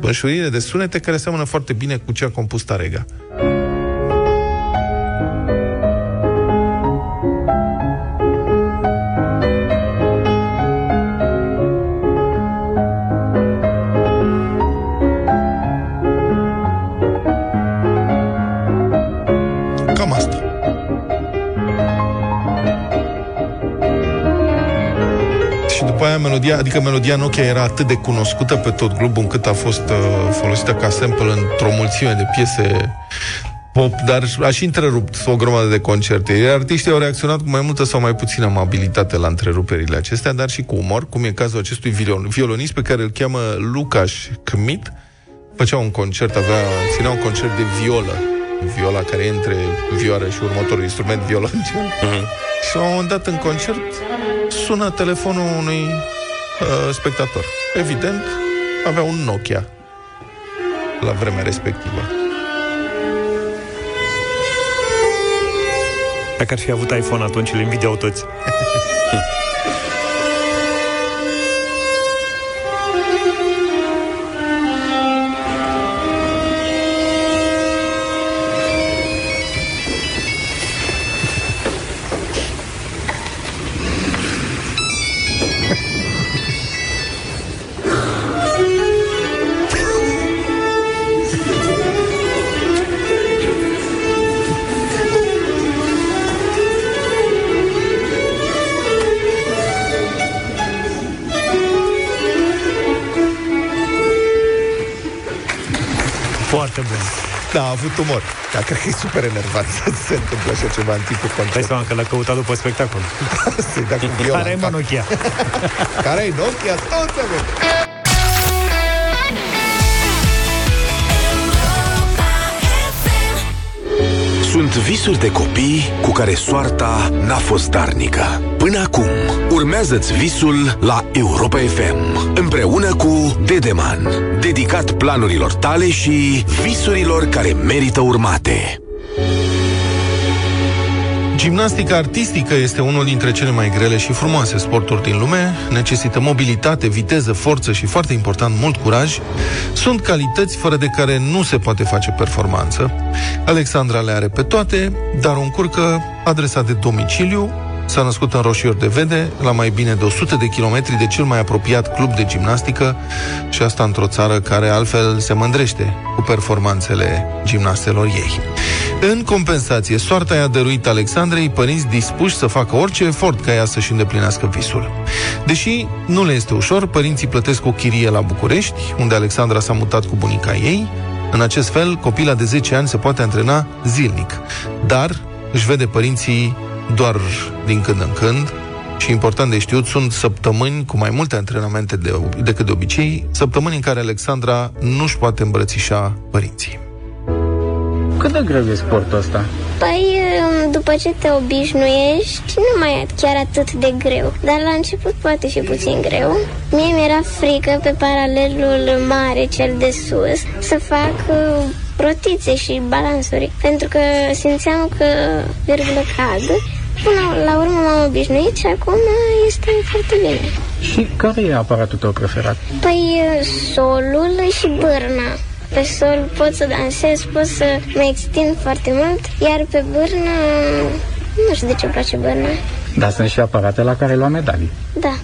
înșurire de sunete care seamănă foarte bine cu ce a compus Tarega. Melodia, adică melodia Nokia era atât de cunoscută pe tot globul încât a fost uh, folosită ca sample într-o mulțime de piese pop, dar a și întrerupt o grămadă de concerte. Iar artiștii au reacționat cu mai multă sau mai puțină amabilitate la întreruperile acestea, dar și cu umor, cum e cazul acestui violon, violonist pe care îl cheamă Lucas Kmit. Făcea un concert, avea, ținea un concert de violă, viola care e între vioară și următorul instrument violoncel. Uh-huh. Și la un moment dat în concert sună telefonul unui uh, spectator. Evident, avea un Nokia la vremea respectivă. Dacă ar fi avut iPhone atunci, îl invidiau toți. avut umor. Dar cred că e super enervat să se întâmple așa ceva în timpul Dai concert. seama că l-a căutat după spectacol. Să-i dea cu viola Care e în mă cap. Nokia? Care e Nokia? Toți avem. Visuri de copii cu care soarta n-a fost darnică. Până acum, urmează-ți visul la Europa FM, împreună cu Dedeman, dedicat planurilor tale și visurilor care merită urmate. Gimnastica artistică este unul dintre cele mai grele și frumoase sporturi din lume. Necesită mobilitate, viteză, forță și, foarte important, mult curaj. Sunt calități fără de care nu se poate face performanță. Alexandra le are pe toate, dar o încurcă adresa de domiciliu S-a născut în Roșiori de Vede, la mai bine de 100 de kilometri de cel mai apropiat club de gimnastică și asta într-o țară care altfel se mândrește cu performanțele gimnastelor ei. În compensație, soarta i-a dăruit Alexandrei părinți dispuși să facă orice efort ca ea să-și îndeplinească visul. Deși nu le este ușor, părinții plătesc o chirie la București, unde Alexandra s-a mutat cu bunica ei. În acest fel, copila de 10 ani se poate antrena zilnic, dar își vede părinții doar din când în când, și important de știut, sunt săptămâni cu mai multe antrenamente de, decât de obicei, săptămâni în care Alexandra nu-și poate îmbrățișa părinții. Cât de greu e sportul ăsta? Păi, după ce te obișnuiești, nu mai e chiar atât de greu. Dar la început poate fi puțin greu. Mie mi-era frică pe paralelul mare, cel de sus, să fac uh, rotițe și balansuri, pentru că simțeam că virgulă cad. Până la urmă m-am obișnuit și acum este foarte bine. Și care e aparatul tău preferat? Păi solul și bârna. Pe sol pot să dansez, pot să mă extind foarte mult, iar pe bârnă nu știu de ce îmi place bârna. Dar sunt și aparate la care lua medalii. Da.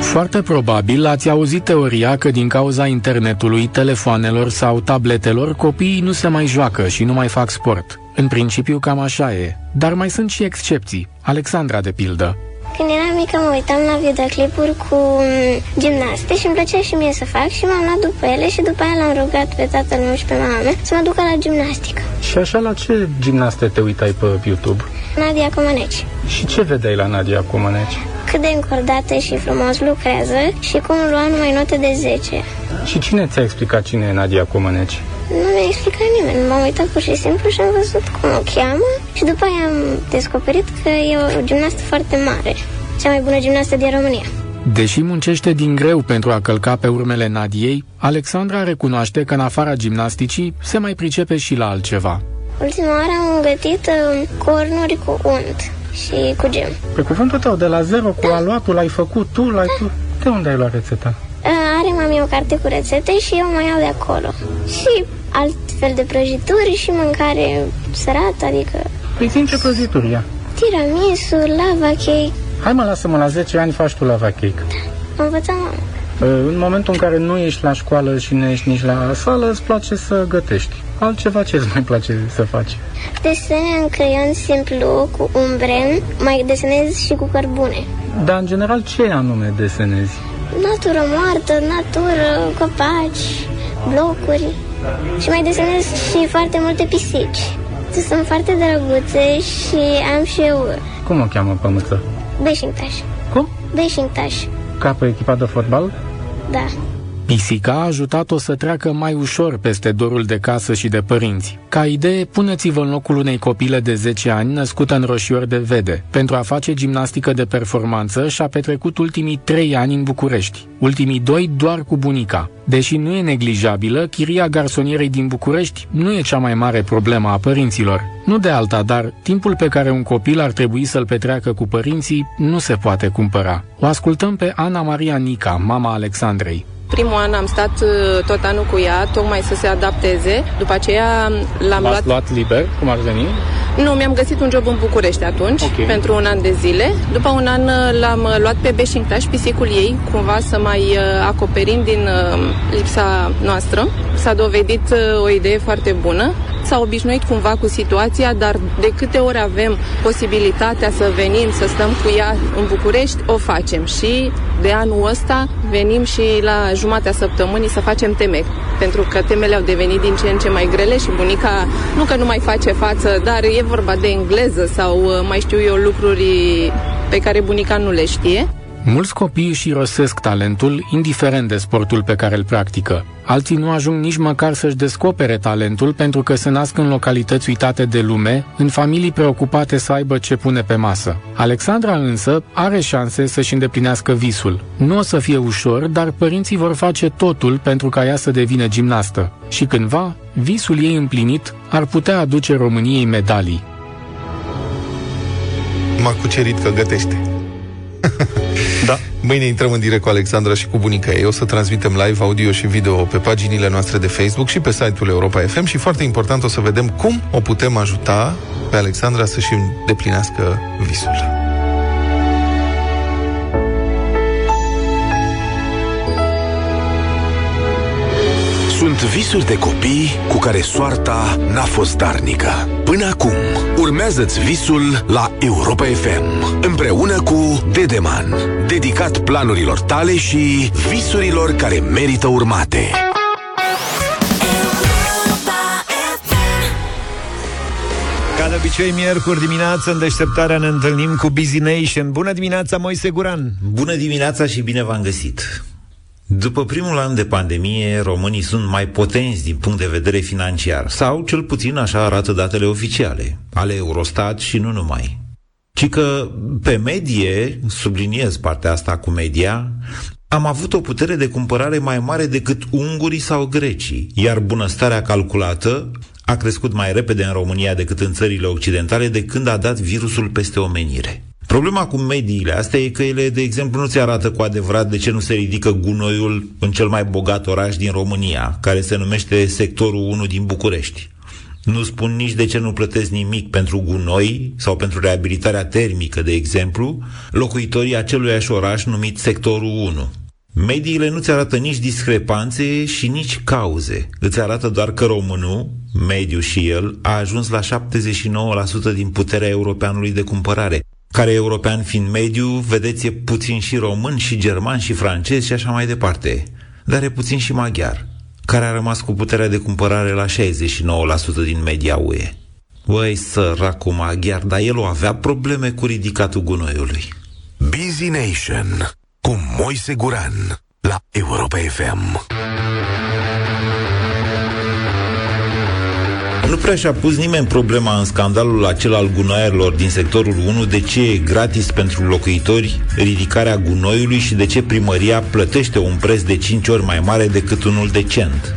Foarte probabil ați auzit teoria că din cauza internetului, telefoanelor sau tabletelor, copiii nu se mai joacă și nu mai fac sport. În principiu cam așa e, dar mai sunt și excepții. Alexandra, de pildă. Când eram mică mă uitam la videoclipuri cu mm, gimnaste și îmi plăcea și mie să fac și m-am luat după ele și după aia l-am rugat pe tatăl meu și pe mama mea să mă ducă la gimnastică. Și așa la ce gimnaste te uitai pe YouTube? Nadia Comăneci. Și ce vedeai la Nadia Comăneci? Cât de încordată și frumos lucrează și cum lua numai note de 10. Și cine ți-a explicat cine e Nadia Comăneci? Nu mi-a explicat nimeni, m-am uitat pur și simplu și am văzut cum o cheamă și după aia am descoperit că e o gimnastă foarte mare, cea mai bună gimnastă din România. Deși muncește din greu pentru a călca pe urmele Nadiei, Alexandra recunoaște că în afara gimnasticii se mai pricepe și la altceva. Ultima oară am gătit uh, cornuri cu unt și cu gem. Pe cuvântul tău, de la zero cu aluatul l-ai făcut tu, l-ai tu. De unde ai luat rețeta? Uh, Are mami o carte cu rețete și eu mai iau de acolo. Și alt fel de prăjituri și mâncare sărată, adică Păi zi ce prăjituri ia. tiramisu, lava cake. Hai mă, lasă-mă, la 10 ani faci tu lava cake. Am învățat mama. Uh, În momentul în care nu ești la școală și nu ești nici la sală, îți place să gătești. Altceva ce îți mai place să faci? Desene în creion simplu cu umbre, mai desenez și cu cărbune. Dar, în general, ce anume desenezi? Natură moartă, natură, copaci, blocuri. Și mai desenez și foarte multe pisici. Sunt foarte drăguțe și am și eu Cum o cheamă pămâță? Beșintaș. Cum? Beșintaș, Ca pe echipa de fotbal? da. Pisica a ajutat-o să treacă mai ușor peste dorul de casă și de părinți. Ca idee, puneți-vă în locul unei copile de 10 ani născută în roșior de vede. Pentru a face gimnastică de performanță și-a petrecut ultimii 3 ani în București, ultimii 2 doar cu bunica. Deși nu e neglijabilă, chiria garsonierei din București nu e cea mai mare problemă a părinților. Nu de alta, dar timpul pe care un copil ar trebui să-l petreacă cu părinții nu se poate cumpăra. O ascultăm pe Ana Maria Nica, mama Alexandrei. Primul an am stat uh, tot anul cu ea, tocmai să se adapteze. După aceea l-am luat... L-ați luat liber, cum ar veni? Nu, mi-am găsit un job în București atunci, Ok. pentru un an de zile. După un an uh, l-am uh, luat pe Beșinctaș, pisicul ei, cumva să mai uh, acoperim din uh, lipsa noastră. S-a dovedit uh, o idee foarte bună. S-a obișnuit cumva cu situația, dar de câte ori avem posibilitatea să venim, să stăm cu ea în București, o facem. Și de anul ăsta venim și la jumatea săptămânii să facem teme, pentru că temele au devenit din ce în ce mai grele și bunica nu că nu mai face față, dar e vorba de engleză sau uh, mai știu eu lucruri pe care bunica nu le știe. Mulți copii își irosesc talentul, indiferent de sportul pe care îl practică. Alții nu ajung nici măcar să-și descopere talentul pentru că se nasc în localități uitate de lume, în familii preocupate să aibă ce pune pe masă. Alexandra însă are șanse să-și îndeplinească visul. Nu o să fie ușor, dar părinții vor face totul pentru ca ea să devină gimnastă. Și cândva, visul ei împlinit ar putea aduce României medalii. M-a cucerit că gătește. Da. Mâine intrăm în direct cu Alexandra și cu bunica ei. O să transmitem live audio și video pe paginile noastre de Facebook și pe site-ul Europa FM și foarte important o să vedem cum o putem ajuta pe Alexandra să-și îndeplinească visul. Sunt visuri de copii cu care soarta n-a fost darnică. Până acum, urmează-ți visul la Europa FM, împreună cu Dedeman, dedicat planurilor tale și visurilor care merită urmate. Ca de obicei, miercuri dimineață, în deșteptarea ne întâlnim cu Busy Nation. Bună dimineața, Moise Guran! Bună dimineața și bine v-am găsit! După primul an de pandemie, românii sunt mai potenți din punct de vedere financiar, sau cel puțin așa arată datele oficiale, ale Eurostat și nu numai. Ci că, pe medie, subliniez partea asta cu media, am avut o putere de cumpărare mai mare decât ungurii sau grecii, iar bunăstarea calculată a crescut mai repede în România decât în țările occidentale de când a dat virusul peste omenire. Problema cu mediile astea e că ele, de exemplu, nu ți arată cu adevărat de ce nu se ridică gunoiul în cel mai bogat oraș din România, care se numește sectorul 1 din București. Nu spun nici de ce nu plătesc nimic pentru gunoi sau pentru reabilitarea termică, de exemplu, locuitorii aceluiași oraș numit sectorul 1. Mediile nu-ți arată nici discrepanțe și nici cauze. Îți arată doar că românul, mediu și el, a ajuns la 79% din puterea europeanului de cumpărare. Care european fiind mediu, vedeți, e puțin și român, și german, și francez și așa mai departe. Dar e puțin și maghiar, care a rămas cu puterea de cumpărare la 69% din media UE. Băi, săracul maghiar, dar el o avea probleme cu ridicatul gunoiului. Busy Nation cu Moise Guran la Europa FM. Nu prea și-a pus nimeni problema în scandalul acela al gunoaierilor din sectorul 1 de ce e gratis pentru locuitori ridicarea gunoiului și de ce primăria plătește un preț de 5 ori mai mare decât unul decent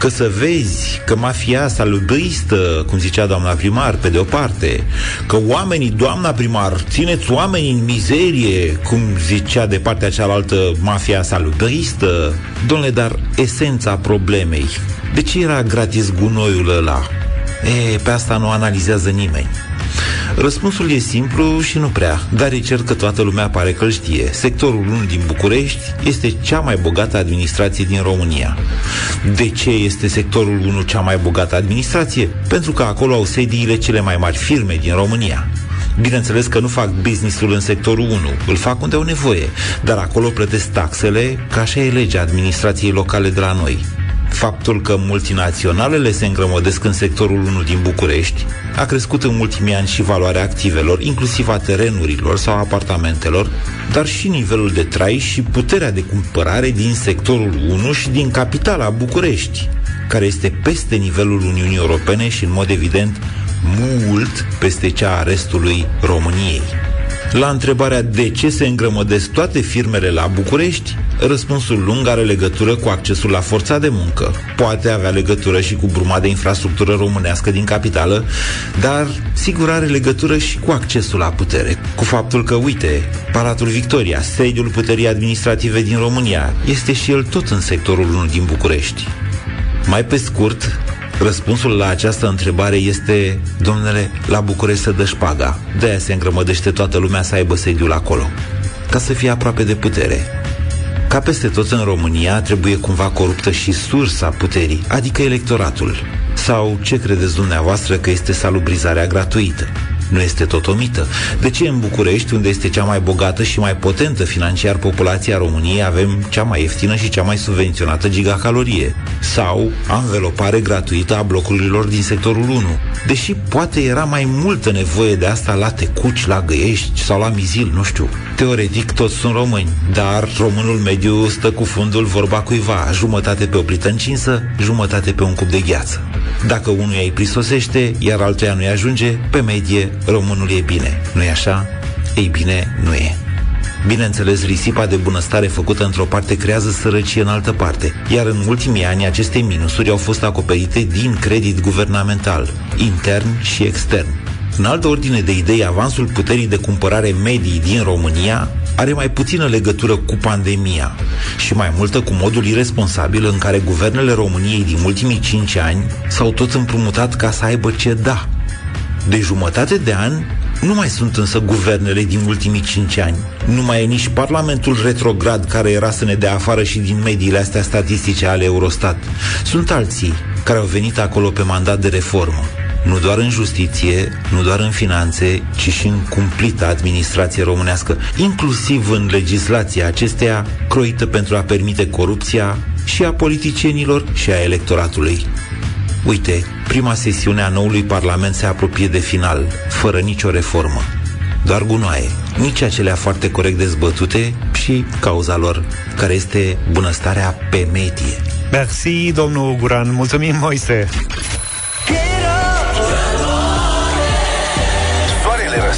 că să vezi că mafia salubristă, cum zicea doamna primar, pe de o parte, că oamenii, doamna primar, țineți oamenii în mizerie, cum zicea de partea cealaltă mafia salubristă. Domnule, dar esența problemei, de ce era gratis gunoiul ăla? E, pe asta nu analizează nimeni. Răspunsul e simplu și nu prea, dar e cert că toată lumea pare că știe. Sectorul 1 din București este cea mai bogată administrație din România. De ce este sectorul 1 cea mai bogată administrație? Pentru că acolo au sediile cele mai mari firme din România. Bineînțeles că nu fac businessul în sectorul 1, îl fac unde au nevoie, dar acolo plătesc taxele, ca așa e legea administrației locale de la noi. Faptul că multinaționalele se îngrămădesc în sectorul 1 din București a crescut în ultimii ani și valoarea activelor, inclusiv a terenurilor sau apartamentelor, dar și nivelul de trai și puterea de cumpărare din sectorul 1 și din capitala București, care este peste nivelul Uniunii Europene și, în mod evident, mult peste cea a restului României. La întrebarea de ce se îngrămădesc toate firmele la București, răspunsul lung are legătură cu accesul la forța de muncă. Poate avea legătură și cu bruma de infrastructură românească din capitală, dar sigur are legătură și cu accesul la putere. Cu faptul că, uite, Palatul Victoria, sediul puterii administrative din România, este și el tot în sectorul 1 din București. Mai pe scurt, Răspunsul la această întrebare este, domnule, la București să dă șpaga. De-aia se îngrămădește toată lumea să aibă sediul acolo. Ca să fie aproape de putere. Ca peste tot în România, trebuie cumva coruptă și sursa puterii, adică electoratul. Sau ce credeți dumneavoastră că este salubrizarea gratuită? Nu este tot o mită. De ce în București, unde este cea mai bogată și mai potentă financiar populația României, avem cea mai ieftină și cea mai subvenționată gigacalorie? Sau anvelopare gratuită a blocurilor din sectorul 1? Deși poate era mai multă nevoie de asta la Tecuci, la Găiești sau la Mizil, nu știu. Teoretic toți sunt români, dar românul mediu stă cu fundul vorba cuiva, jumătate pe o plită încinsă, jumătate pe un cup de gheață. Dacă unuia îi prisosește, iar altuia nu-i ajunge, pe medie românul e bine. Nu-i așa? Ei bine, nu e. Bineînțeles, risipa de bunăstare făcută într-o parte creează sărăcie în altă parte, iar în ultimii ani aceste minusuri au fost acoperite din credit guvernamental, intern și extern. În altă ordine de idei, avansul puterii de cumpărare medii din România are mai puțină legătură cu pandemia și mai multă cu modul irresponsabil în care guvernele României din ultimii cinci ani s-au tot împrumutat ca să aibă ce da. De jumătate de an nu mai sunt însă guvernele din ultimii cinci ani. Nu mai e nici Parlamentul retrograd care era să ne dea afară și din mediile astea statistice ale Eurostat. Sunt alții care au venit acolo pe mandat de reformă nu doar în justiție, nu doar în finanțe, ci și în cumplită administrație românească, inclusiv în legislația acesteia croită pentru a permite corupția și a politicienilor și a electoratului. Uite, prima sesiune a noului Parlament se apropie de final, fără nicio reformă. Doar gunoaie, nici acelea foarte corect dezbătute și cauza lor, care este bunăstarea pe medie. Merci, domnul Guran. Mulțumim, Moise.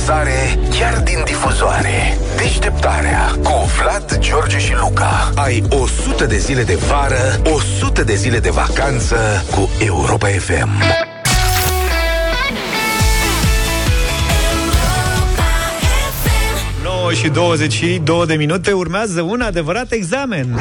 Soarele răsare chiar din difuzoare. Deșteptarea cu Vlad, George și Luca. Ai 100 de zile de vară, 100 de zile de vacanță cu Europa FM. 9 și 22 de minute urmează un adevărat examen.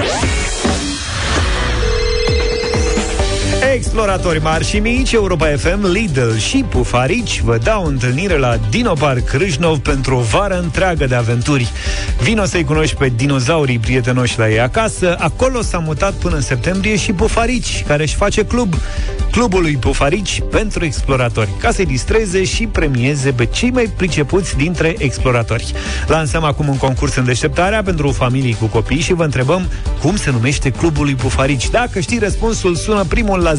Exploratori mari și mici, Europa FM, Lidl și Pufarici vă dau întâlnire la Dinopark Crâșnov pentru o vară întreagă de aventuri. Vino să-i cunoști pe dinozaurii prietenoși la ei acasă. Acolo s-a mutat până în septembrie și Pufarici, care își face club. Clubul lui Pufarici pentru exploratori, ca să-i distreze și premieze pe cei mai pricepuți dintre exploratori. Lansăm acum un concurs în deșteptarea pentru familii cu copii și vă întrebăm cum se numește Clubul lui Pufarici. Dacă știi răspunsul, sună primul la 0372069599,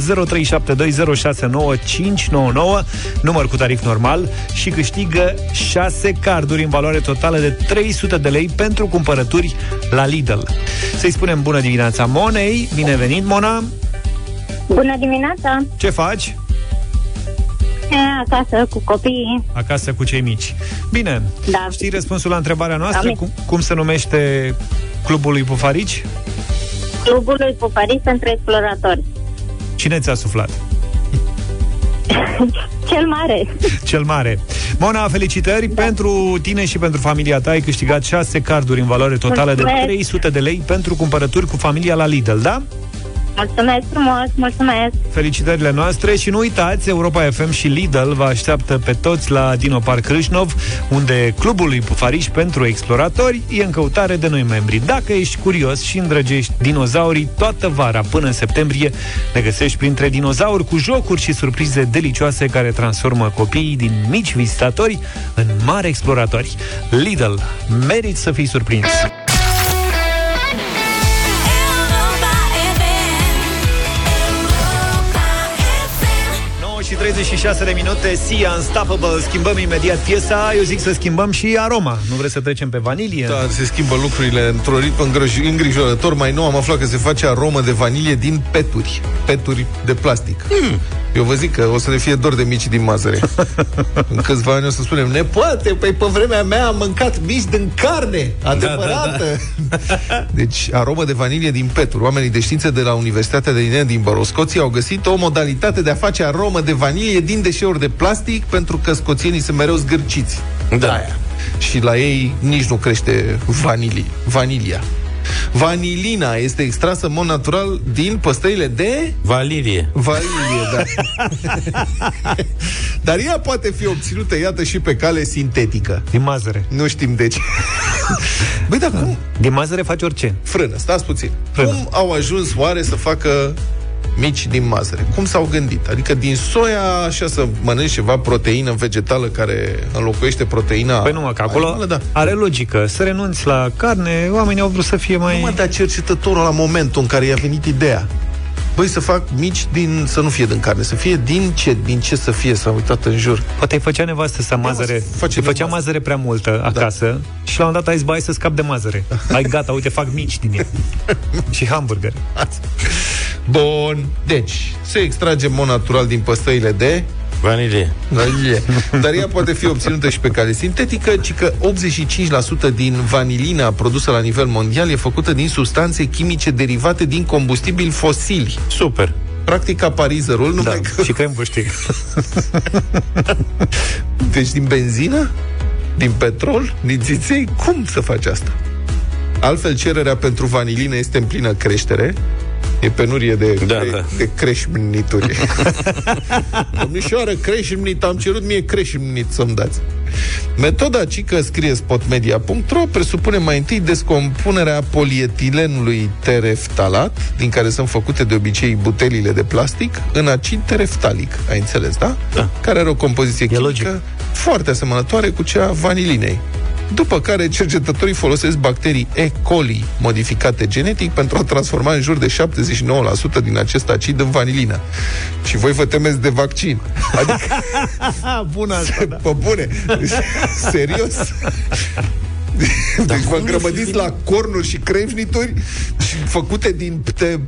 număr cu tarif normal și câștigă 6 carduri în valoare totală de 300 de lei pentru cumpărături la Lidl. Să-i spunem bună dimineața Monei, bine venit Mona! Bună dimineața! Ce faci? E, acasă cu copiii. Acasă cu cei mici. Bine, Da. știi răspunsul la întrebarea noastră? Am- Cum, cum se numește clubul lui Pufarici? Clubul lui Puparici pentru exploratori. Cine ți-a suflat? Cel mare. Cel mare. Mona, felicitări da. pentru tine și pentru familia ta. Ai câștigat 6 carduri în valoare totală de Mulțumesc. 300 de lei pentru cumpărături cu familia la Lidl, da? Mulțumesc frumos, mulțumesc. Felicitările noastre și nu uitați, Europa FM și Lidl vă așteaptă pe toți la Dino Park Râșnov, unde clubul lui Pufariș pentru exploratori e în căutare de noi membri. Dacă ești curios și îndrăgești dinozaurii toată vara până în septembrie, ne găsești printre dinozauri cu jocuri și surprize delicioase care transformă copiii din mici vizitatori în mari exploratori. Lidl, merit să fii surprins! Și 36 de minute Sia Unstoppable Schimbăm imediat piesa Eu zic să schimbăm și aroma Nu vreți să trecem pe vanilie? Da, se schimbă lucrurile într-o ritm îngroj- îngrijorător. Mai nou am aflat că se face aromă de vanilie din peturi. Peturi de plastic. Hmm. Eu vă zic că o să ne fie dor de mici din mazăre. în câțiva ani o să spunem, nepoate, păi pe vremea mea am mâncat mici din carne adevărată. Da, da, da. deci, aromă de vanilie din peturi. Oamenii de știință de la Universitatea de Edinburgh, Scoția, au găsit o modalitate de a face aromă de vanilie din deșeuri de plastic, pentru că scoțienii sunt mereu zgârciți. Da. Aia. Și la ei nici nu crește vanilii, vanilia. Vanilina este extrasă în mod natural din păstările de... Valilie. Valilie, da. Dar ea poate fi obținută, iată, și pe cale sintetică. Din mazăre. Nu știm de ce. Băi, dar cum? Din mazăre faci orice. Frână, stați puțin. Frână. Cum au ajuns oare să facă mici din mazăre? Cum s-au gândit? Adică din soia, așa să mănânci ceva proteină vegetală care înlocuiește proteina Păi nu, mă, că acolo animală, da. are logică. Să renunți la carne, oamenii au vrut să fie mai... Nu mă, dar cercetătorul la momentul în care i-a venit ideea Băi, să fac mici din, să nu fie din carne, să fie din ce, din ce să fie, s-a uitat în jur. Poate ai făcea nevastă să mazăre, face îi făcea nevastă. mazăre prea multă acasă da. și la un dat ai zis, "Bă, hai să scap de mazăre. Hai gata, uite, fac mici din ea. și hamburger. Bun, deci, se extrage în mod natural din păstăile de Vanilie. Vanilie. Dar ea poate fi obținută și pe cale sintetică, ci că 85% din vanilina produsă la nivel mondial e făcută din substanțe chimice derivate din combustibili fosili. Super. Practic ca parizerul, numai Da, că... și crem buștic. Deci din benzină? Din petrol? Din țiței? Cum să faci asta? Altfel, cererea pentru vanilină este în plină creștere. E penurie de, Da, de, da. de creșmnituri. Domnișoară, creșmnit, am cerut mie creșmnit să-mi dați. Metoda cică scrie spotmedia.ro presupune mai întâi descompunerea polietilenului tereftalat, din care sunt făcute de obicei butelile de plastic, în acid tereftalic. Ai înțeles, da? Da. Care are o compoziție chimică logic. foarte asemănătoare cu cea a vanilinei. După care cercetătorii folosesc bacterii E. coli modificate genetic pentru a transforma în jur de 79% din acest acid în vanilină. Și voi vă temeți de vaccin. Adică, Bună asta, da. pe bune, serios. Deci vă îngrămădiți la cornuri și crevnituri și făcute din pte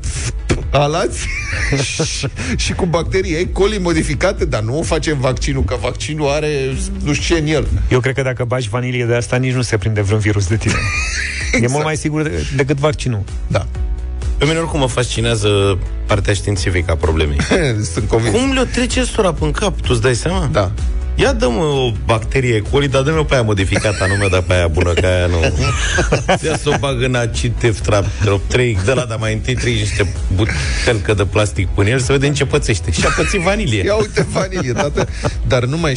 alați și, și cu bacterii E. coli modificate, dar nu o facem vaccinul, că vaccinul are nu știu ce în el. Eu cred că dacă bagi vanilie de asta, nici nu se prinde vreun virus de tine. exact. E mult mai sigur de- decât vaccinul. Da. Pe mine oricum mă fascinează partea științifică a problemei. Sunt convins. Cum le-o trece sora până cap? Tu îți dai seama? Da. Ia dă-mă o bacterie E. coli, dar dă-mi pe aia modificată anume, dar pe aia bună, că aia nu. Ia să o bag în acid tetraprop 3, de la, dar mai întâi trei niște butelcă de plastic până el să vedem ce pățește. Și a pățit vanilie. Ia uite vanilie, tată. Dar numai 79%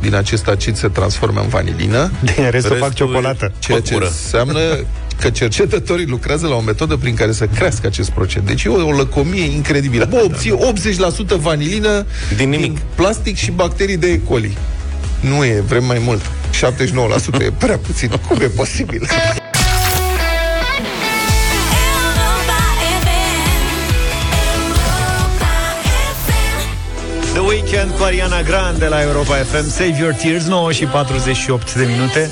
din acest acid se transformă în vanilină. Din restul fac Restul ciocolată. Ceea ce Păcură. înseamnă că cercetătorii lucrează la o metodă prin care să crească acest procent. Deci e o, o lăcomie incredibilă. Bă, obții 80% vanilină Din nimic. din plastic și bacterii de E. coli. Nu e, vrem mai mult. 79% e prea puțin. Cum e posibil? The Weekend cu Ariana Grande la Europa FM Save Your Tears, 9 și 48 de minute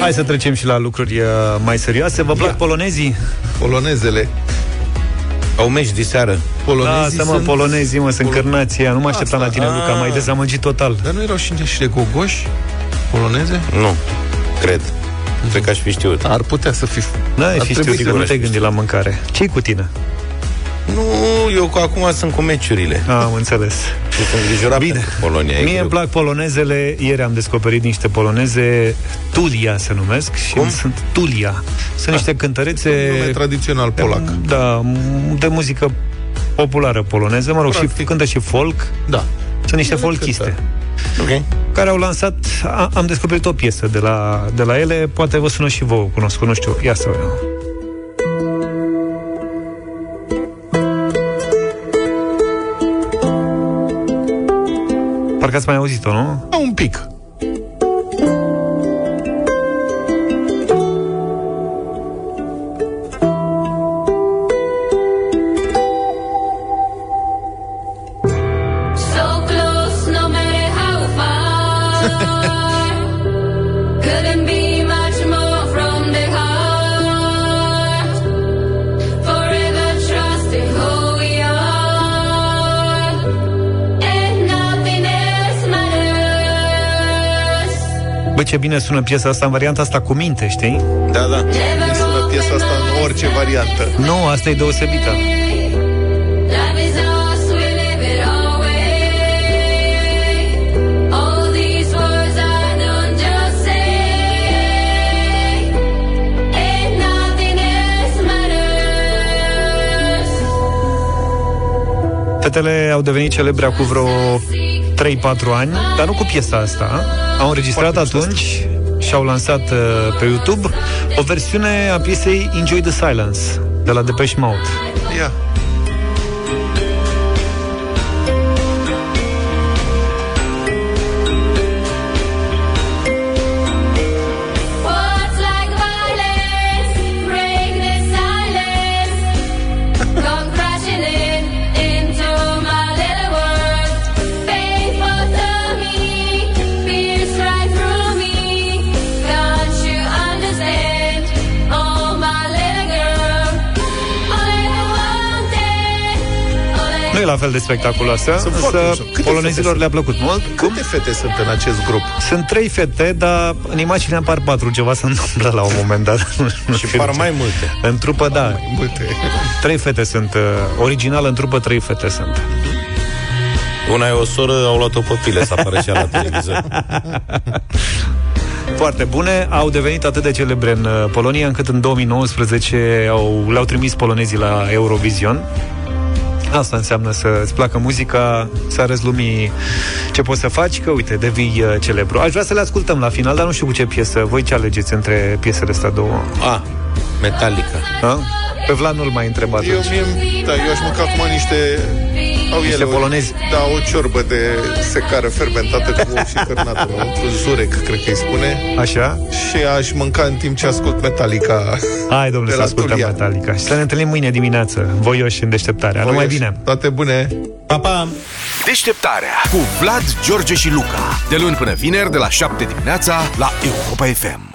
Hai să trecem și la lucruri uh, mai serioase Vă plac polonezii? Polonezele. Au meci de seară. Polonezii Lasă mă, sunt... polonezii mă, sunt cârnați ea. Nu mă așteptam la Asta, tine, Luca, a. m-ai dezamăgit total Dar nu erau și niște gogoși poloneze? Nu, cred. Cred că aș fi știut. Ar putea să fi... N-ai Ar fi trebui știut, să că nu le te-ai știi. gândit la mâncare ce cu tine? Nu, eu cu acum sunt cu meciurile. Ah, am înțeles Și sunt îngrijorat Bine. pentru Polonia. e Mie greu. îmi plac polonezele Ieri am descoperit niște poloneze Tulia se numesc și Cum? sunt Tulia Sunt niște cântărețe Nume tradițional polac. Da, m- de muzică populară poloneză Mă rog, și Practic. cântă și folk Da. Sunt niște Ele folchiste cântă. Ok. care au lansat, a, am descoperit o piesă de la, de la ele, poate vă sună și vouă cunoscut, nu știu, ia să vedem. Parcă ați mai auzit-o, nu? Da, un pic. Bă, ce bine sună piesa asta în varianta asta cu minte, știi? Da, da. Îmi sună piesa asta în orice variantă. Nu, asta e deosebită. Life is us, we live it our way. All these words I don't just say. And nothing else matters. Fetele au devenit celebre acum vreo 3-4 ani, dar nu cu piesa asta. Au înregistrat atunci și au lansat uh, pe YouTube o versiune a piesei Enjoy the Silence de la Depeche Mode. Ia. La fel de spectaculoasă, Sunt foarte însă mișto. Câte polonezilor fete le-a plăcut mult. Câte fete sunt în acest grup? Sunt trei fete, dar în imagine apar patru, ceva se întâmplă la un moment dat. Nu Și știu par de ce. mai multe. În trupă, da. Multe. Trei fete sunt. uh, Original în trupă, trei fete sunt. Una e o soră, au luat-o pe file să apară și ea la televizor. Foarte bune, au devenit atât de celebre în uh, Polonia încât în 2019 au, le-au trimis polonezii la Eurovision. Asta înseamnă să îți placă muzica, să arăți lumii ce poți să faci, că uite, devii uh, celebru. Aș vrea să le ascultăm la final, dar nu știu cu ce piesă. Voi ce alegeți între piesele astea două? A, Metallica. Da? Pe Vlad nu-l mai întreb atunci. Eu, mie, da, eu aș mânca acum niște... Au Niște ele, o- polonezi. Da, o ciorbă de secară fermentată cu ou și cărnată înăuntru, zurec, cred că îi spune. Așa? Și aș mânca în timp ce ascult Metallica. Hai, domnule, de să la ascultăm Turia. Metallica. Și să ne întâlnim mâine dimineață, voioși în deșteptarea. Numai Voioși. bine! Toate bune! Pa, pa! Deșteptarea cu Vlad, George și Luca. De luni până vineri, de la 7 dimineața, la Europa FM.